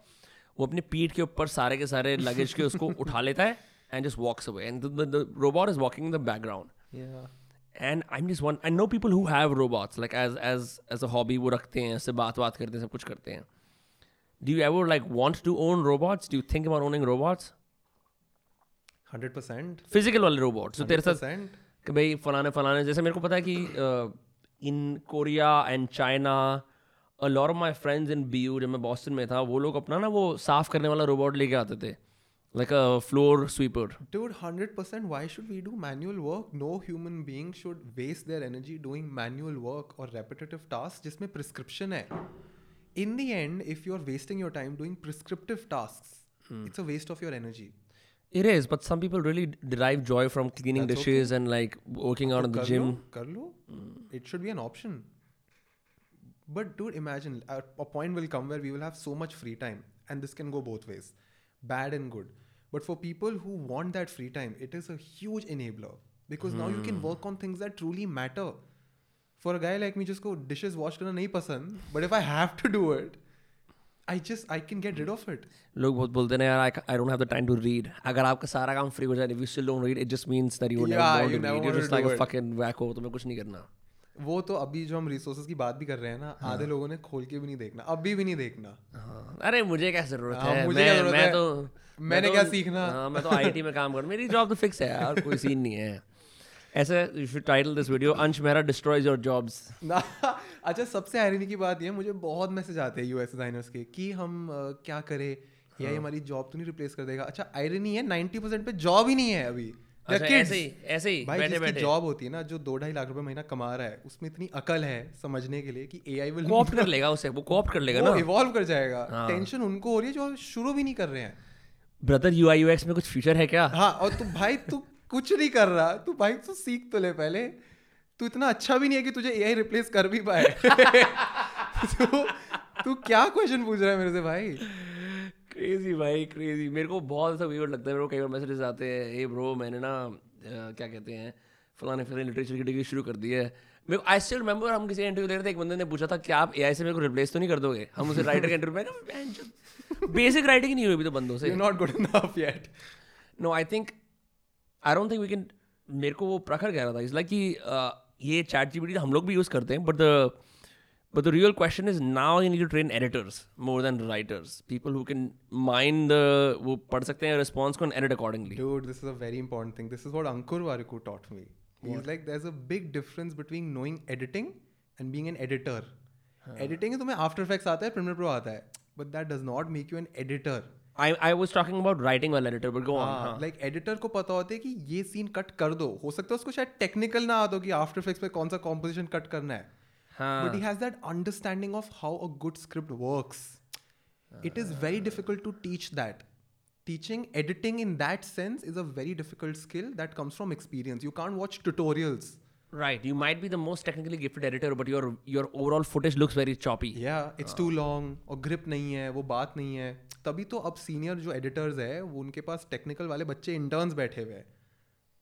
वो अपनी पीठ के ऊपर सारे के सारे लगेज के उसको उठा लेता है and just walks away and the robot is walking in the background and I am just one I know people who have robots like as as as a hobby वो रखते हैं ऐसे बात बात करते हैं सब कुछ करते हैं। Do you ever like want to own robots do you think about owning robots hundred percent physical वाले रोबोट्स तो तेरे साथ कि भाई फलाने फलाने जैसे मेरे को पता है कि in Korea and China lot of my friends in B जब मैं बॉस्टन में था वो लोग अपना ना वो साफ़ करने वाला रोबोट लेके आते थे। like a floor sweeper dude 100% why should we do manual work no human being should waste their energy doing manual work or repetitive tasks just my prescription hai in the end if you're wasting your time doing prescriptive tasks hmm. it's a waste of your energy it is but some people really derive joy from cleaning That's dishes okay. and like working out at the gym kar lo. it should be an option but dude imagine a, a point will come where we will have so much free time and this can go both ways bad and good but for people who want that free time it is as enabler because now you can work on things that truly matter for a guy like me जिसको डिशेज वॉश करना नहीं पसंद but if I have to do it I just I can get rid of it लोग बहुत बोलते ना टाइम टू रीड अगर आपका सारा काम फ्री हो जाए read it just means that you तो मैं कुछ नहीं करना। वो तो अभी जो हम रिसोर्सेज की बात भी कर रहे हैं ना हाँ. आधे लोगों ने खोल के भी नहीं देखना। अभी भी नहीं देखना। हाँ. अरे मुझे क्या ज़रूरत हाँ, है तो मैंने मैं क्या तो- सीखना? हाँ, मैं तो आईटी में काम कर मेरी जॉब तो फिक्स है यार कोई सीन नहीं है। ऐसे you should title this video Ansh Mehra destroys your jobs अच्छा सबसे आयरनी की बात ये है मुझे बहुत मैसेज आते हैं यूएस डिजाइनर्स के कि हम क्या करें? या हाँ। ये हमारी जॉब तो नहीं रिप्लेस कर देगा? अच्छा आयरनी है 90% पे जॉब ही नहीं है अभी। अच्छा ऐसे ही ऐसे ही भाई बैठे बैठे जॉब होती है ना जो दो ढाई लाख रुपए महीना कमा रहा है उसमें इतनी अकल है समझने के लिए कि एआई विल कॉप्ट कर लेगा उसे वो कॉप्ट कर लेगा ना। इवॉल्व कर जाएगा। हाँ। टेंशन उनको हो रही है जो शुरू भी नहीं कर रहे हैं। ब्रदर यूआई यूएक्स में कुछ फ्यूचर है क्या? हाँ और तू भाई तू कुछ नहीं कर रहा। तू भाई तू सीख तो ले पहले। तू इतना अच्छा भी नहीं है कि तुझे एआई रिप्लेस कर भी पाए। तू तू क्या क्वेश्चन पूछ रहा है मेरे से भाई? क्रेजी भाई क्रेजी मेरे को बहुत ऐसा वीडियो लगता है। मेरे को कई बार मैसेजेस आते हैं ए ब्रो मैंने ना क्या कहते हैं फलाने फलाने लिटरेचर की डिग्री शुरू कर दी है। आई स्टिल रिमेंबर हम किसी इंटरव्यू ले रहे थे एक बंदे ने पूछा था क्या आप एआई से मेरे को रिप्लेस तो नहीं कर दोगे? हम उसे राइटर के इंटरव्यू में बेसिक राइटिंग नहीं हुई अभी तो बंदों से। Not good enough yet no I think I don't think we can मेरे को वो प्रखर कह रहा था। इस लाइक कि ये चैट जीपीटी हम लोग भी यूज़ करते हैं but the but the real question is now you need to train editors more than writers people who can mind वो पढ़ सकते हैं रिस्पॉन्स को edit accordingly Dude, this is a very important thing. This is what Ankur Wariku taught me. He's like, there's a big difference between knowing editing and being an editor. Editing है तुम्हें After Effects आता है Premiere Pro आता है but that does not make you an editor. I, I was talking about writing well editor, but go on. हाँ हाँ. लाइक एडिटर को पता होता है कि ये सीन कट कर दो हो सकता है उसको शायद टेक्निकल ना आता हो कि आफ्टर इफेक्ट्स पे कौन सा कॉम्पोजिशन कट करना है हाँ. but he has that understanding of how a good script works it is very difficult to teach that teaching editing in that sense is a very difficult skill that comes from experience you can't watch tutorials Right. You might be the most technically gifted editor, but your your overall footage looks very choppy. yeah it's too long और grip नहीं है वो बात नहीं है तभी तो अब सीनियर जो एडिटर्स है वो उनके पास टेक्निकल वाले बच्चे इंटर्न्स बैठे हुए हैं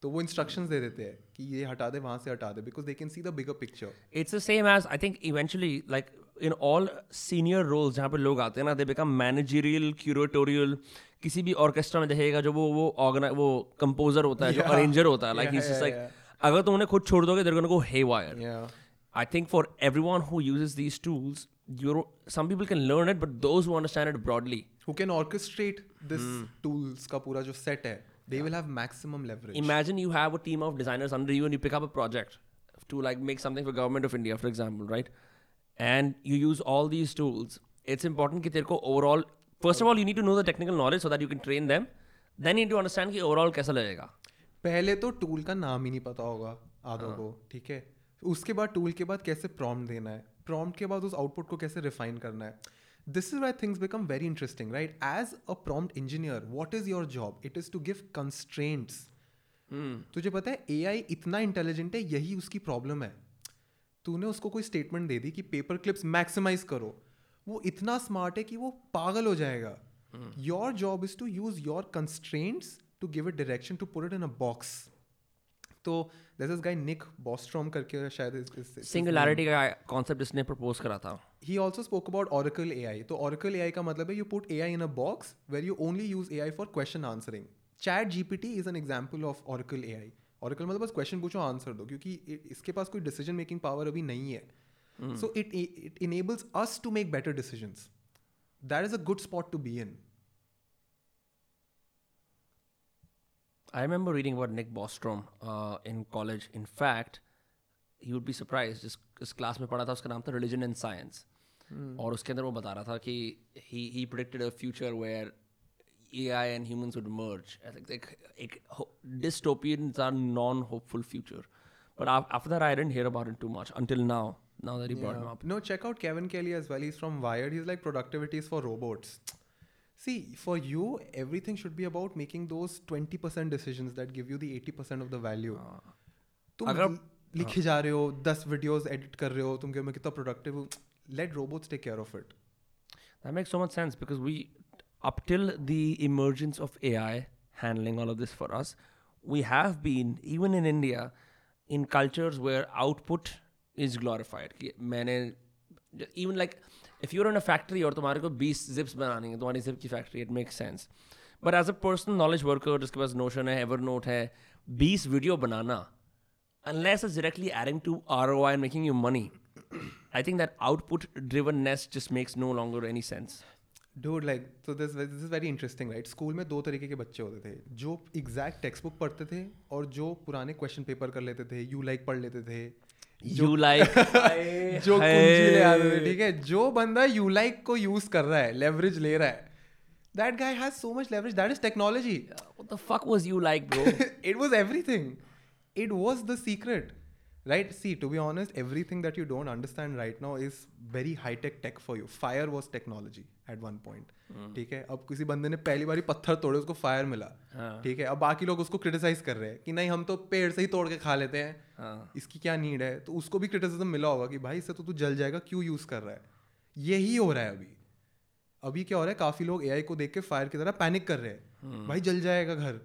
तो वो इंस्ट्रक्शंस दे देते हैं कि ये हटा दे वहां से हटा दे because they can see the bigger picture It's the same as I think eventually like in all senior roles जहाँ पे लोग आते हैं ना दे मैनेजरियल क्यूरेटोरियल किसी भी ऑर्केस्ट्रा में देखेगा जो वो वो ऑर्गेनाइज वो कंपोजर होता है yeah. जो अरेंजर होता है लाइक लाइक इज़ अगर तुम खुद छोड़ दोगे there go haywire I think for everyone who use these tools your some people can learn it but those it broadly who can orchestrate this tools का पूरा जो सेट है they will have maximum leverage imagine you have a team of designers under you you pick up a project to like make something for government of India for example right? And you use all these tools it's important कि तेरे को overall first of all you need to know the technical knowledge so that you can train them. Then you need to understand कि overall कैसा लगेगा. पहले तो टूल का नाम ही नहीं पता होगा आधों को ठीक है? उसके बाद टूल के बाद कैसे प्रॉम्प्ट देना है? प्रॉम्प्ट के बाद उस आउटपुट को कैसे रिफाइन करना है? This is why things become very interesting right as a prompt engineer what is your job it is to give constraints तुझे पता है ए आई इतना इंटेलिजेंट है यही उसकी प्रॉब्लम है। तूने उसको कोई स्टेटमेंट दे दी कि पेपर क्लिप्स मैक्सिमाइज करो वो इतना स्मार्ट है कि वो पागल हो जाएगा your job is to use your constraints to give it direction to put it in a box तो this is guy Nick Bostrom करके शायद सिंगुलैरिटी का कॉन्सेप्ट इसने प्रपोज करा था he also spoke about Oracle AI. तो Oracle AI का मतलब है you put AI in a box where you only use AI for question answering. Chat GPT is an example of Oracle AI. Oracle मतलब बस क्वेश्चन पूछो आंसर दो क्योंकि इसके पास कोई डिसीज़न मेकिंग पावर अभी नहीं है। So it it enables us to make better decision that is a good spot to be in I remember reading about Nick Bostrom in college in fact you would be surprise जिस इस क्लास में पढ़ा था उसका नाम था रिलीजन एंड साइंस और उसके अंदर वो बता रहा था कि he he predicted a future where AI and humans would merge. I think like, एक ho- dystopians are non-hopeful future. But af- after that, I didn't hear about it too much until now. Now that he brought him up. No, check out Kevin Kelly as well. He's from Wired. He's like productivity is for robots. See, for you, everything should be about making those 20% decisions that give you the 80% of the value. तुम अगर- लि- लिखे जा रहे हो दस वीडियोस एडिट कर रहे हो तुम कहो मैं कितना प्रोडक्टिव हूँ let robots take care of it That makes so much sense because we, up till the emergence of AI handling all of this for us, we have been, even in India, in cultures where output is glorified. कि मैंने even like if you're in a factory और तुम्हारे को 20 zips बनानी है तुम्हारी zip की factory it makes sense but as a personal knowledge worker जिसके पास notion है evernote है 20 video banana unless it's directly adding to ROI and making you money I think that output drivenness just makes no longer any sense dude like तो this this is very interesting right school में दो तरीके के बच्चे होते थे। जो एग्जैक्ट टेक्सट बुक पढ़ते थे और जो पुराने क्वेश्चन पेपर कर लेते थे यू लाइक like पढ़ लेते थे। यू लाइक जो ठीक है? जो बंदा यू लाइक like को यूज़ कर रहा है लेवरेज ले रहा है। That guy has so much leverage that is technology was you like it was everything it was the secret right see to be honest everything that you don't understand right now is very high tech tech for you fire was technology at one point. ठीक है? अब किसी बंदे ने पहली बारी पत्थर तोड़े उसको फायर मिला। हाँ। ठीक है? अब बाकी लोग उसको क्रिटिसाइज कर रहे हैं कि नहीं हम तो पेड़ से ही तोड़ के खा लेते हैं। हाँ। इसकी क्या नीड है? तो उसको भी क्रिटिसिज्म मिला होगा कि भाई इससे तो तू जल जाएगा क्यों यूज़ कर रहा है? यही हो रहा है अभी। अभी क्या हो रहा है? काफ़ी लोग एआई को देख के फायर की तरह पैनिक कर रहे हैं। भाई जल जाएगा घर।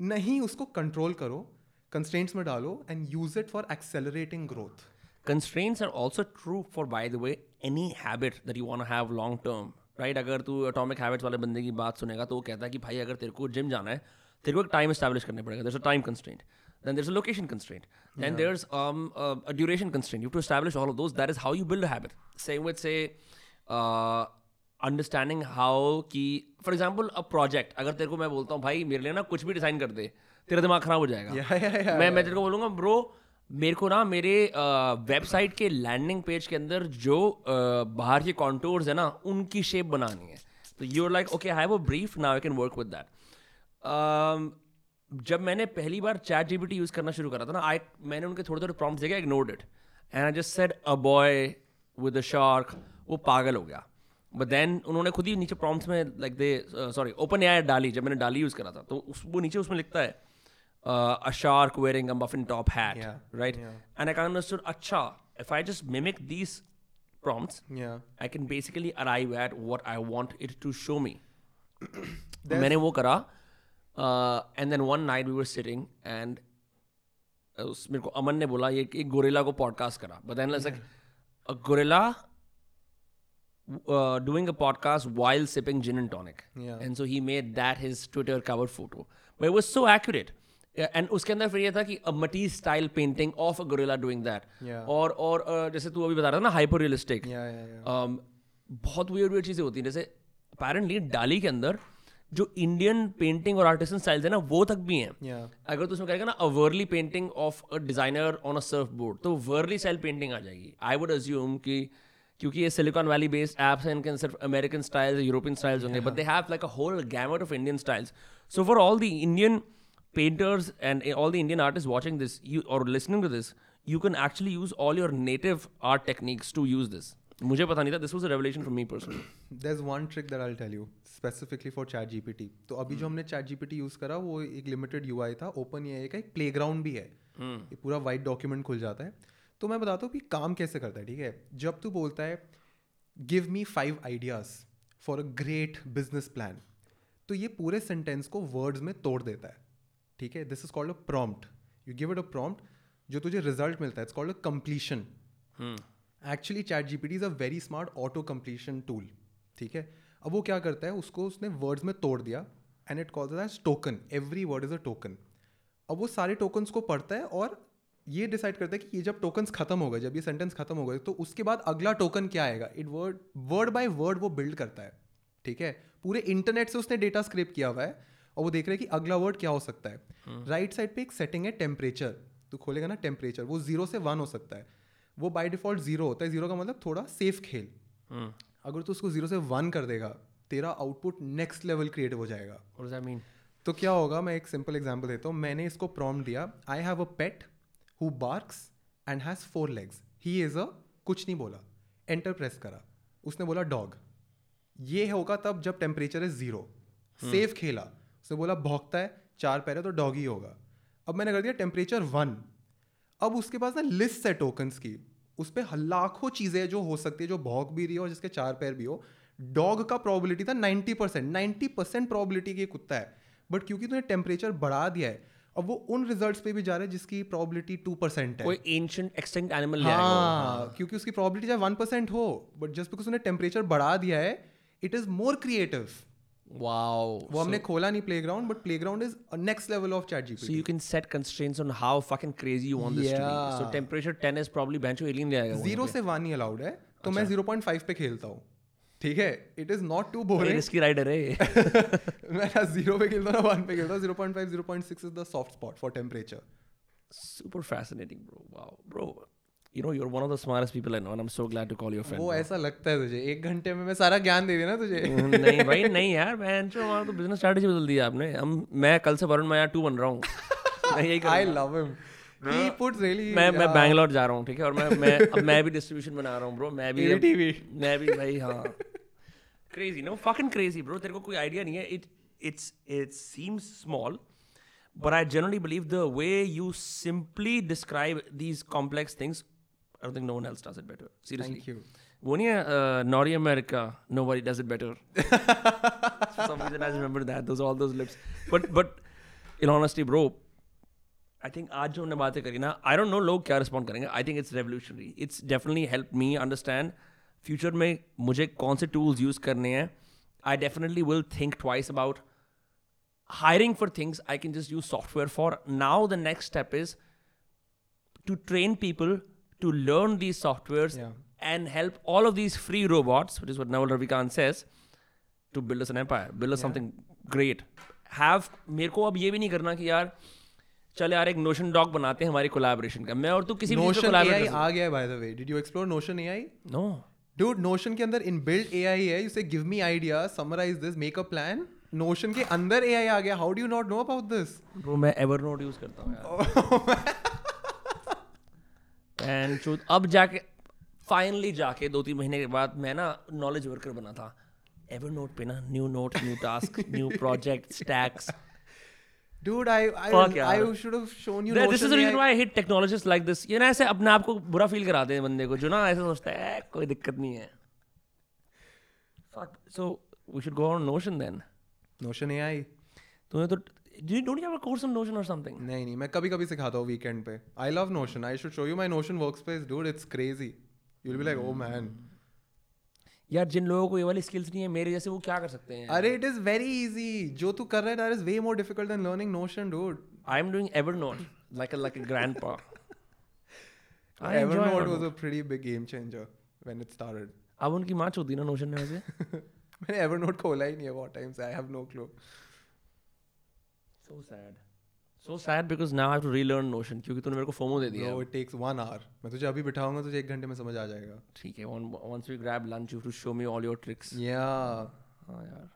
नहीं उसको कंट्रोल करो कंस्ट्रेंट्स में डालो and use it for accelerating growth constraints are also true for by the way any habit that you want to have long term. Right अगर तू अटोमिक हैबिट्स वाले बंदे की बात सुनेगा तो वो कहता है कि भाई अगर तेरे को जिम जाना है तेरे को एक टाइम स्टैब्लिश करने पड़ेगा। There's a time constant then there a location constant then there a duration constant you to establish all of that is how you build habit same with say understanding how की फॉर एग्ज़ाम्पल अ प्रोजेक्ट अगर तेरे को मैं बोलता हूँ भाई मेरे लिए ना कुछ भी डिज़ाइन कर दे तेरा दिमाग खराब हो जाएगा. Yeah, yeah, yeah, yeah, मैं yeah. मैं तेरे को बोलूँगा ब्रो मेरे को ना मेरे वेबसाइट के लैंडिंग पेज के अंदर जो बाहर के कॉन्टोर्स है ना, उनकी शेप बनानी है। तो you like okay have a brief now I can work with that जब मैंने पहली बार चैट जीपीटी यूज़ करना शुरू करा था ना आई मैंने उनके थोड़े थोड़े प्रॉम्प्ट्स देखे ignored it and I just said a boy with a shark वो पागल हो गया। बट देन उन्होंने खुद ही नीचे प्रॉम्प्ट्स में like they sorry OpenAI DALL-E, जब मैंने डाली यूज़ करा था तो उस, वो नीचे उसमें लिखता है A shark wearing a muffin top hat Yeah, right yeah. And I can understood अच्छा if I just mimic these prompts Yeah. I can basically arrive at what I want it to show me. मैंने वो करा and then one night we were sitting and उस मेरे को अमन ने बोला ये एक गोरेला को पॉडकास्ट करा but then like a gorilla doing a podcast while sipping gin and tonic Yeah. and so he made that his twitter cover photo but it was so accurate And उसके अंदर फिर ये था कि style painting of a gorilla doing that. Yeah. और और uh, जैसे तू अभी बता रहा था ना hyper realistic Yeah, yeah, yeah. um, बहुत weird weird चीज़ें होती हैं। जैसे अपेरेंटली डाली के अंदर जो इंडियन पेंटिंग और आर्टिसन स्टाइल्स है ना वो तक भी हैं। Yeah. अगर तू उसमें करेगा ना a Warli painting of a designer on a surfboard तो वर्ली स्टाइल पेंटिंग आ जाएगी। आई वुड अज्यूम कि क्योंकि ये सिलिकॉन वैली बेस्ड एप्स हैं इनके सिर्फ़ अमेरिकन स्टाइल्स यूरोपियन स्टाइल्स होंगे but they have like a whole gamut of Indian styles so for all the Indian painters and eh, all the Indian artists watching this you, or listening to this, you can actually use all your native art techniques to use this. मुझे पता नहीं था this was a for me person there is one trick there I tell you specifically for ChatGPT तो अभी जो hmm. हमने chat G P T use करा वो एक लिमिटेड यू आई था ओपन ये का एक प्ले ग्राउंड भी है। hmm. ये पूरा वाइट डॉक्यूमेंट खुल जाता है। तो मैं बताता हूँ कि काम कैसे करता है ठीक है? जब तू बोलता है give me five ideas for a great business plan तो ये पूरे सेंटेंस को वर्ड्स में तोड़ देता है। ठीक है? This is called a prompt you give it a prompt जो तुझे रिज़ल्ट मिलता है it's called a completion actually ChatGPT is a very smart auto completion tool ठीक है? अब वो क्या करता है? उसको उसने वर्ड्स में तोड़ दिया and it calls as token every word is a token अब वो सारे टोकन्स को पढ़ता है और ये डिसाइड करता है कि ये जब टोकन्स खत्म हो गए जब ये सेंटेंस खत्म हो गए तो उसके बाद अगला टोकन क्या आएगा? It word word by word वो बिल्ड करता है। ठीक है? पूरे इंटरनेट से उसने डेटा स्क्रिप किया हुआ है। और वो देख रहे हैं कि अगला वर्ड क्या हो सकता है। राइट साइड पे एक सेटिंग है टेम्परेचर तो खोलेगा ना टेम्परेचर वो ज़ीरो से वन हो सकता है। वो बाय डिफ़ॉल्ट ज़ीरो होता है। ज़ीरो का मतलब थोड़ा सेफ़ खेल। अगर तू उसको ज़ीरो से वन कर देगा तेरा आउटपुट नेक्स्ट लेवल क्रिएटिव हो जाएगा। What does that mean? तो क्या होगा मैं एक सिंपल एग्ज़ाम्पल देता हूँ। मैंने इसको प्रॉम दिया I have a pet who barks and has four legs he is a कुछ नहीं बोला। एंटर प्रेस करा। उसने बोला डॉग ये होगा तब जब टेम्परेचर है। ज़ीरो सेफ़ खेला। उसने बोला भौंकता है चार पैर है तो डॉग ही होगा। अब मैंने कर दिया टेम्परेचर वन अब उसके पास ना लिस्ट है टोकन्स की उस पर लाखों चीज़ें जो हो सकती है जो भौंक भी रही हो जिसके चार पैर भी हो डॉग का प्रॉबिलिटी था ninety percent ninety percent probability की कुत्ता है। बट क्योंकि तूने टेम्परेचर बढ़ा दिया है अब वो उन रिजल्ट्स पे भी जा रहा है जिसकी प्रॉबिलिटी टू परसेंट है। कोई एंशियट एक्सटिंक्ट एनिमल वो। हाँ क्योंकि उसकी प्रोबेबिलिटी चाहे वन परसेंट हो बट जस्ट बिकॉज़ उन्हें टेम्परेचर बढ़ा दिया है it is more creative Wow. वो हमने खोला नहीं playground but playground is next level of chat So GPT you can set constraints on how fucking crazy you want this to be. So Yeah. temperature 10 is probably bench alien ले आएगा वहाँ से वन ही अलाउड है तो मैं अच्छा। पॉइंट फाइव पे खेलता हूँ ठीक है it is not too. Boring risky rider है मैं ना ज़ीरो पे खेलता हूँ ना वन पे खेलता हूँ zero point five zero point six is the soft spot for temperature Super fascinating, bro. Wow, bro. You know, you're one of the smartest people I know, and I'm so glad to call you a friend. वो ऐसा लगता है तुझे एक घंटे में मैं सारा ज्ञान दे दिया ना तुझे। नहीं भाई नहीं यार मैं हमारा तो बिज़नेस स्ट्रेटजी बदल दिया आपने। हम मैं कल से वरुण माया टू बन रहा हूँ। मैं यही I love him he. Puts really मैं मैं बैंगलोर जा रहा हूँ ठीक है? और मैं मैं अब मैं भी डिस्ट्रीब्यूशन बना रहा हूँ ब्रो मैं भी ATV. मैं भी भाई हाँ। Crazy no fucking crazy bro तेरे को कोई आइडिया नहीं है। It it's it seems small but I generally believe the way you simply describe these complex things, I don't think no one else does it better. Seriously. Thank you वो नहीं है uh, Naughty America, nobody does it better. For some reason I just remember that, those all those lips. But but in honesty, bro, I think आज जो हमने बातें करी ना I don't know लोग क्या respond करेंगे I think it's revolutionary. It's definitely helped me understand future में मुझे कौन से tools use करने हैं I definitely will think twice about hiring for things I can just use software for. Now the next step is to train people to learn these softwares Yeah. and help all of these free robots, which is what Naval Ravikant says, to build us an empire, build us Yeah. something great. Have मेरे को अब ये भी नहीं करना कि यार चल यार एक नोशन डॉग बनाते हैं हमारी कोलैबोरेशन का मैं और तू किसी भी नोशन कर आ गया है by the way did you explore Notion AI No. Dude, Notion के अंदर इनबिल्ट एआई है you say give me idea summarize this make a plan Notion के अंदर एआई आ गया how do you not know about this Bro, मैं Evernote यूज़ करता हूँ यार And truth, अब जाके फाइनली जाके दो तीन महीने के बाद मैं ना नॉलेज वर्कर बना था। एवर नोट पे ना new note new task new project stacks Dude, I I, Fuck, I should have shown you this Notion is the reason AI. Why I hate technologist like this ये ना ऐसे अपने आप को बुरा फील कराते हैं बंदे को जो ना ऐसे सोचता है कोई दिक्कत नहीं है। Fuck so we should go on notion then Notion AI. तूने तो do you don't you have a course on notion or something? नहीं नहीं मैं कभी कभी सिखाता हूँ वीकेंड पे। I love Notion I should show you my Notion workspace dude it's crazy you'll be like oh man यार जिन लोगों को ये वाली स्किल्स नहीं है मेरे जैसे वो क्या कर सकते हैं? अरे इट इज़ वेरी इजी जो तू कर रहा है that is way more difficult than learning Notion dude I'm doing Evernote like a like a grandpa. I enjoy Evernote Evernote. was a pretty big game changer when it started. अब उनकी होती है ना नोशन में वैसे। मैंने Evernote खोला ही नहीं है बहुत टाइम से I have no clue so sad. So sad because now I have to relearn notion क्योंकि तूने मेरे को फोमो दे दिया। इट टेक्स वन आवर मैं तुझे अभी बिठाऊँगा तुझे एक घंटे में समझ आ जाएगा। ठीक है we grab lunch you have to show me all your tricks या हाँ यार।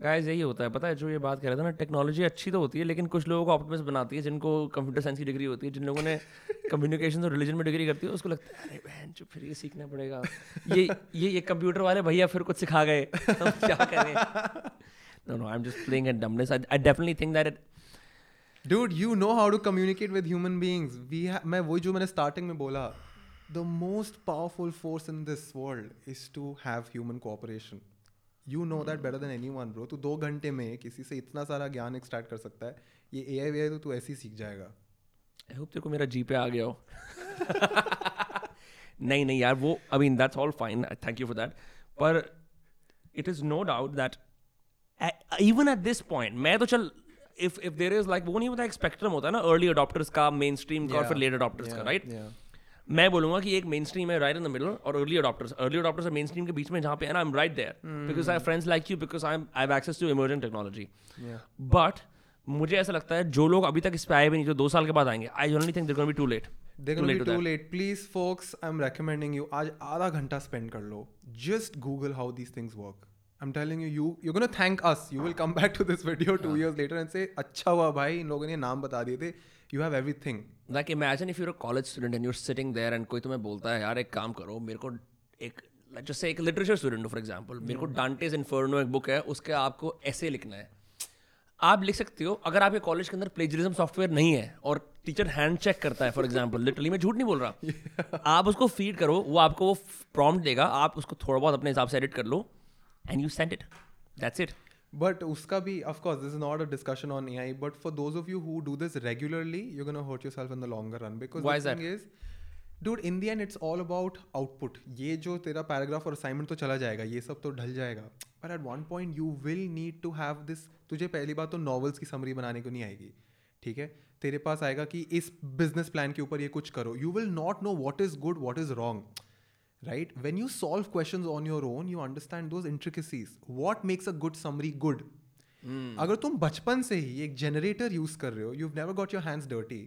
गाइस यही होता है। पता है जो ये बात कह रहा था ना टेक्नोलॉजी अच्छी तो होती है लेकिन कुछ लोगों को ऑप्टिमिस्ट बनाती है जिनको कंप्यूटर साइंस की डिग्री होती है जिन लोगों ने कम्युनिकेशन और रिलीजन में डिग्री करती है उसको लगता है अरे बहन जो फिर ये सीखना पड़ेगा। ये ये ये कंप्यूटर वाले भैया फिर कुछ सिखा गए। हम क्या करें? No no I am just playing at dumbness I definitely think that it Dude, you know how to communicate with human beings. We ha- मैं वही जो मैंने starting में बोला the most powerful force in this world is to have human cooperation. You know that better than anyone, bro. तू दो घंटे में किसी से इतना सारा ज्ञान एक्सट्रैक्ट कर सकता है ये ए आई तो तू ऐसे ही सीख जाएगा आई होप तेरे को मेरा जी पे आ गया हो नहीं नहीं यार वो I mean that's all fine thank you for that पर it is no doubt that even at this point मैं तो चल if if there is like वो नहीं होता एक स्पेक्ट्रम होता है ना अर्ली अडॉप्टर्स का मेन स्ट्रीम का और फिर लेट अडॉप्टर्स का राइट मैं बोलूँगा कि एक मेन स्ट्रीम है राइट इन द मिडल और अर्ली अडॉप्टर्स अर्ली अडॉप्टर्स और मेन स्ट्रीम के बीच में जहाँ पे है ना I am right there because I friends like you because I I have access to emerging technology but मुझे ऐसा लगता है जो लोग अभी तक इस पे आए भी नहीं जो दो साल के बाद आएँगे I generally think there be too late They're gonna be too late. Please, folks, I'm recommending आज आधा घंटा स्पेंड कर लो. Just Google how these things work. I'm telling you, you you're gonna thank us. You will come back to this video two years later and say, अच्छा हुआ भाई इन लोगों ने नाम बता दिए थे. You have everything. Like imagine if you're college student and you're sitting there and कोई तुम्हें बोलता है यार एक काम करो मेरे को एक जैसे एक लिटरेचर स्टूडेंट हो फॉर एग्जांपल मेरे को डांटेज इन्फर्नो एक बुक है उसके आपको ऐसे लिखना है आप लिख सकते हो अगर आपके कॉलेज के अंदर प्लेजरिज्म सॉफ्टवेयर नहीं है और टीचर हैंड चेक करता है फॉर एग्जांपल लिटरली मैं झूठ नहीं बोल रहा। आप उसको फ़ीड करो वो आपको वो प्रॉम्प्ट देगा आप उसको थोड़ा बहुत अपने हिसाब से एडिट कर लो। And you send it that's it But uska bhi, of course, this is not a discussion on AI. But for those of you who do this regularly, you're gonna hurt yourself in the longer run. Because Why the is thing that? is, dude, in the end, it's all about output. ये जो तेरा paragraph और assignment तो चला जाएगा, ये सब तो ढल जाएगा. But at one point, you will need to have this. तुझे पहली बात तो novels की summary बनाने को नहीं आएगी, ठीक है? तेरे पास आएगा कि इस business plan के ऊपर ये कुछ करो. You will not know what is good, what is wrong. right when you solve questions on your own you understand those intricacies what makes a good summary good अगर तुम बचपन से ही एक जनरेटर यूज कर रहे हो you never got your hands dirty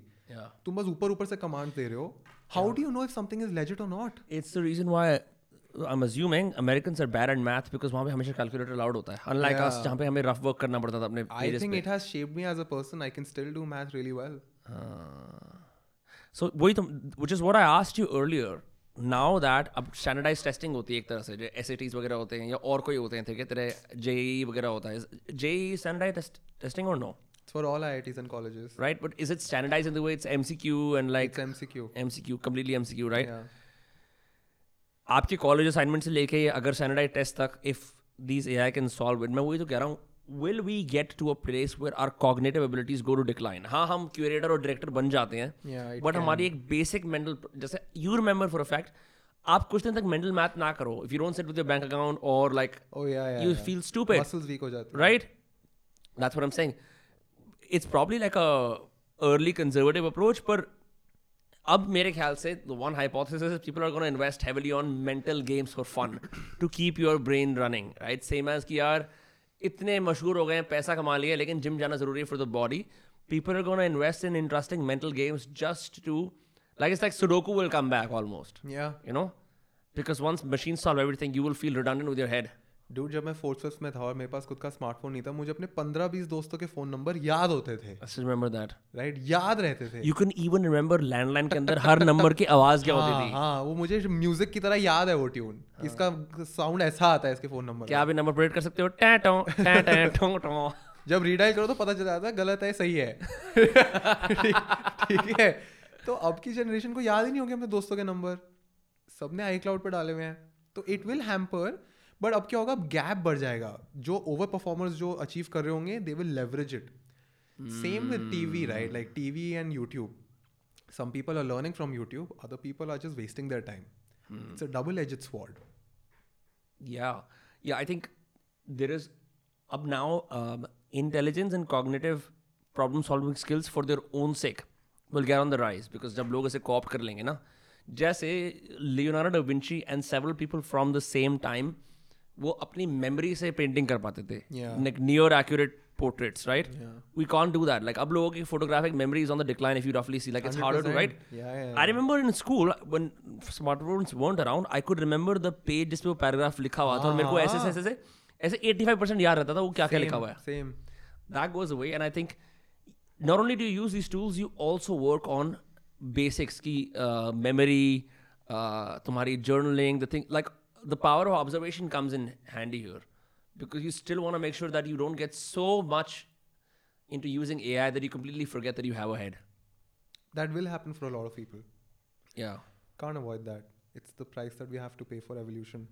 तुम बस ऊपर ऊपर से कमांड दे रहे हो how do you know if something is legit और not It's the reason why I'm assuming Americans are bad at math because वहाँ पे हमेशा calculator allowed होता है unlike us Yeah. जहाँ पे हमें rough work करना पड़ता था अपने आई pages थिंक पे it has shaped me as a person I can still do math really well हाँ. so वही तो which is what I asked you earlier now that अब standardized testing होती है एक तरह से जो SATs वगैरह होते हैं या और कोई होते हैं ठीक है तेरे JEE वगैरह होता है standardized test, testing or no for all IITs and colleges. right but is it standardized in the way it's MCQ and like It's MCQ. MCQ completely MCQ right Yeah. आपके कॉलेज असाइनमेंट से लेके अगर स्टैंडर्डाइज टेस्ट तक if these A I can solve it मैं वही तो कह रहा हूँ will we get to a place where our cognitive abilities go to decline हाँ हम क्यूरेटर और डायरेक्टर बन जाते हैं Yeah, it बट can. हमारी एक बेसिक मेंटल जैसे you remember for a fact आप कुछ दिन तक मेंटल मैथ ना करो if you don't set with your bank account और like Oh yeah, yeah. you yeah. feel stupid Muscles weak हो जाते हैं. right that's what i'm saying it's probably like a early conservative approach but अब मेरे ख्याल से the one hypothesis is people are going to invest heavily on mental games for fun to keep your brain running right same as कि यार इतने मशहूर हो गए हैं पैसा कमा लिया लेकिन जिम जाना ज़रूरी है for the body people are gonna invest in interesting mental games just to like it's like sudoku will come back almost या you know because once machine solve everything you will feel redundant with your head dude जब मैं फोर्थ फिफ्थ में था और मेरे पास खुद का स्मार्टफ़ोन नहीं था मुझे अपने पंद्रह बीस दोस्तों के फ़ोन नंबर याद होते थे। Remember that. राइट याद रहते थे। You can even remember landline के अंदर हर नंबर की आवाज़ क्या होती हाँ थी। हाँ वो मुझे म्यूज़िक की तरह याद है वो ट्यून इसका साउंड ऐसा आता है इसके फ़ोन नंबर क्या आप नंबर प्रेडिक्ट कर सकते हो? टैं टों टैं टैं टों टों। जब रीडाइल करो तो पता चल जाता है गलत है सही है। ठीक ठीक है। तो अब की जनरेशन को याद ही नहीं होंगे अपने दोस्तों के नंबर सबने आई क्लाउड पर डाले हुए हैं। तो इट विल हैम्पर बट अब क्या होगा? गैप बढ़ जाएगा। जो ओवर परफॉर्मर्स जो अचीव कर रहे होंगे they will leverage it same with TV right like TV and YouTube some people are learning from YouTube other people are just wasting their time it's a double edge it's word या आई थिंक देर इज़ अब now intelligence and cognitive problem solving skills for their own sake will get on the rise because जब लोग इसे कॉप कर लेंगे ना जैसे Leonardo Vinci and several people from the same time वो अपनी मेमोरी से पेंटिंग कर पाते थे. Like near accurate portraits right we can't do that like अब लोगों की photographic memories on the decline if you रफली see like it's harder to write I remember in school when smartphones won't around I could remember the page जिस पे वो पैराग्राफ लिखा हुआ था और मेरे को ऐसे ऐसे ऐसे 85 परसेंट याद रहता था वो क्या क्या लिखा हुआ है. Same that goes away and I think not only do use this tools you also work on basics की मेमरी तुम्हारी journaling the thing like the power of observation comes in handy here because you still want to make sure that you don't get so much into using AI that you completely forget that you have a head that will happen for a lot of people yeah can't avoid that it's the price that we have to pay for evolution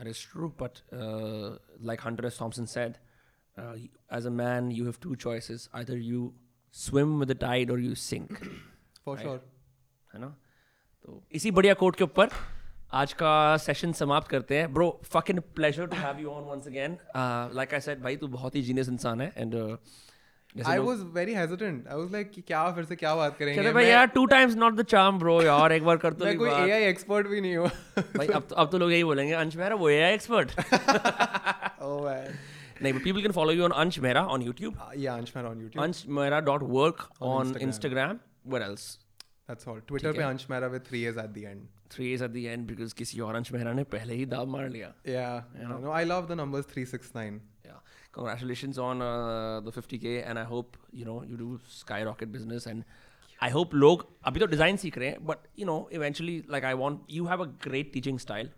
That is true, but uh, like Hunter S. Thompson said, uh, y- as a man, you have two choices: either you swim with the tide or you sink. for Right. sure है ना? तो इसी बढ़िया कोट के ऊपर आज का सेशन समाप्त करते हैं bro fucking pleasure to have you on once again like I said भाई तू बहुत ही जीनियस इंसान है and I was very hesitant. I was like क्या फिर से क्या बात करेंगे कहते भाई यार two times not the charm bro यार एक बार कर तो मैं कोई। AI expert भी नहीं हूँ भाई अब तो अब तो लोग यही बोलेंगे अंश मेहरा वो एआई एक्सपर्ट oh man नहीं but people can follow you on Ansh Mehra on YouTube Uh, yeah Ansh Mehra on YouTube anshmehra.work on, On Instagram. Instagram. What else? that's all Twitter पे Mehra with three A's at the end Three A's at the end because किसी और अंश मेहरा ने पहले ही दाव मार लिया yeah no I love the numbers 369 Yeah. Congratulations on uh, the 50k and I hope you know you do skyrocket business and I hope लोग अभी तो डिजाइन सीख रहे हैं but you know eventually like I want you have a great teaching style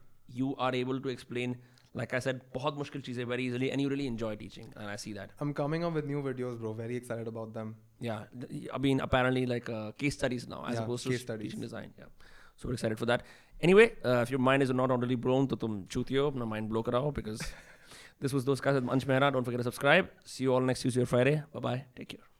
you are able to explain like I said बहुत मुश्किल चीज़ें very easily and you really enjoy teaching and I see that I'm coming up with new videos bro very excited about them Yeah, th- I mean, apparently like uh, case studies now as Yeah, opposed to case studies. teaching design. Yeah, So we're excited for that. Anyway, uh, if your mind is not already blown, to tum chutio, apna mind blow karao because this was those guys at Ansh Mehra. Don't forget to subscribe. See you all next Tuesday or Friday. Bye bye. Take care.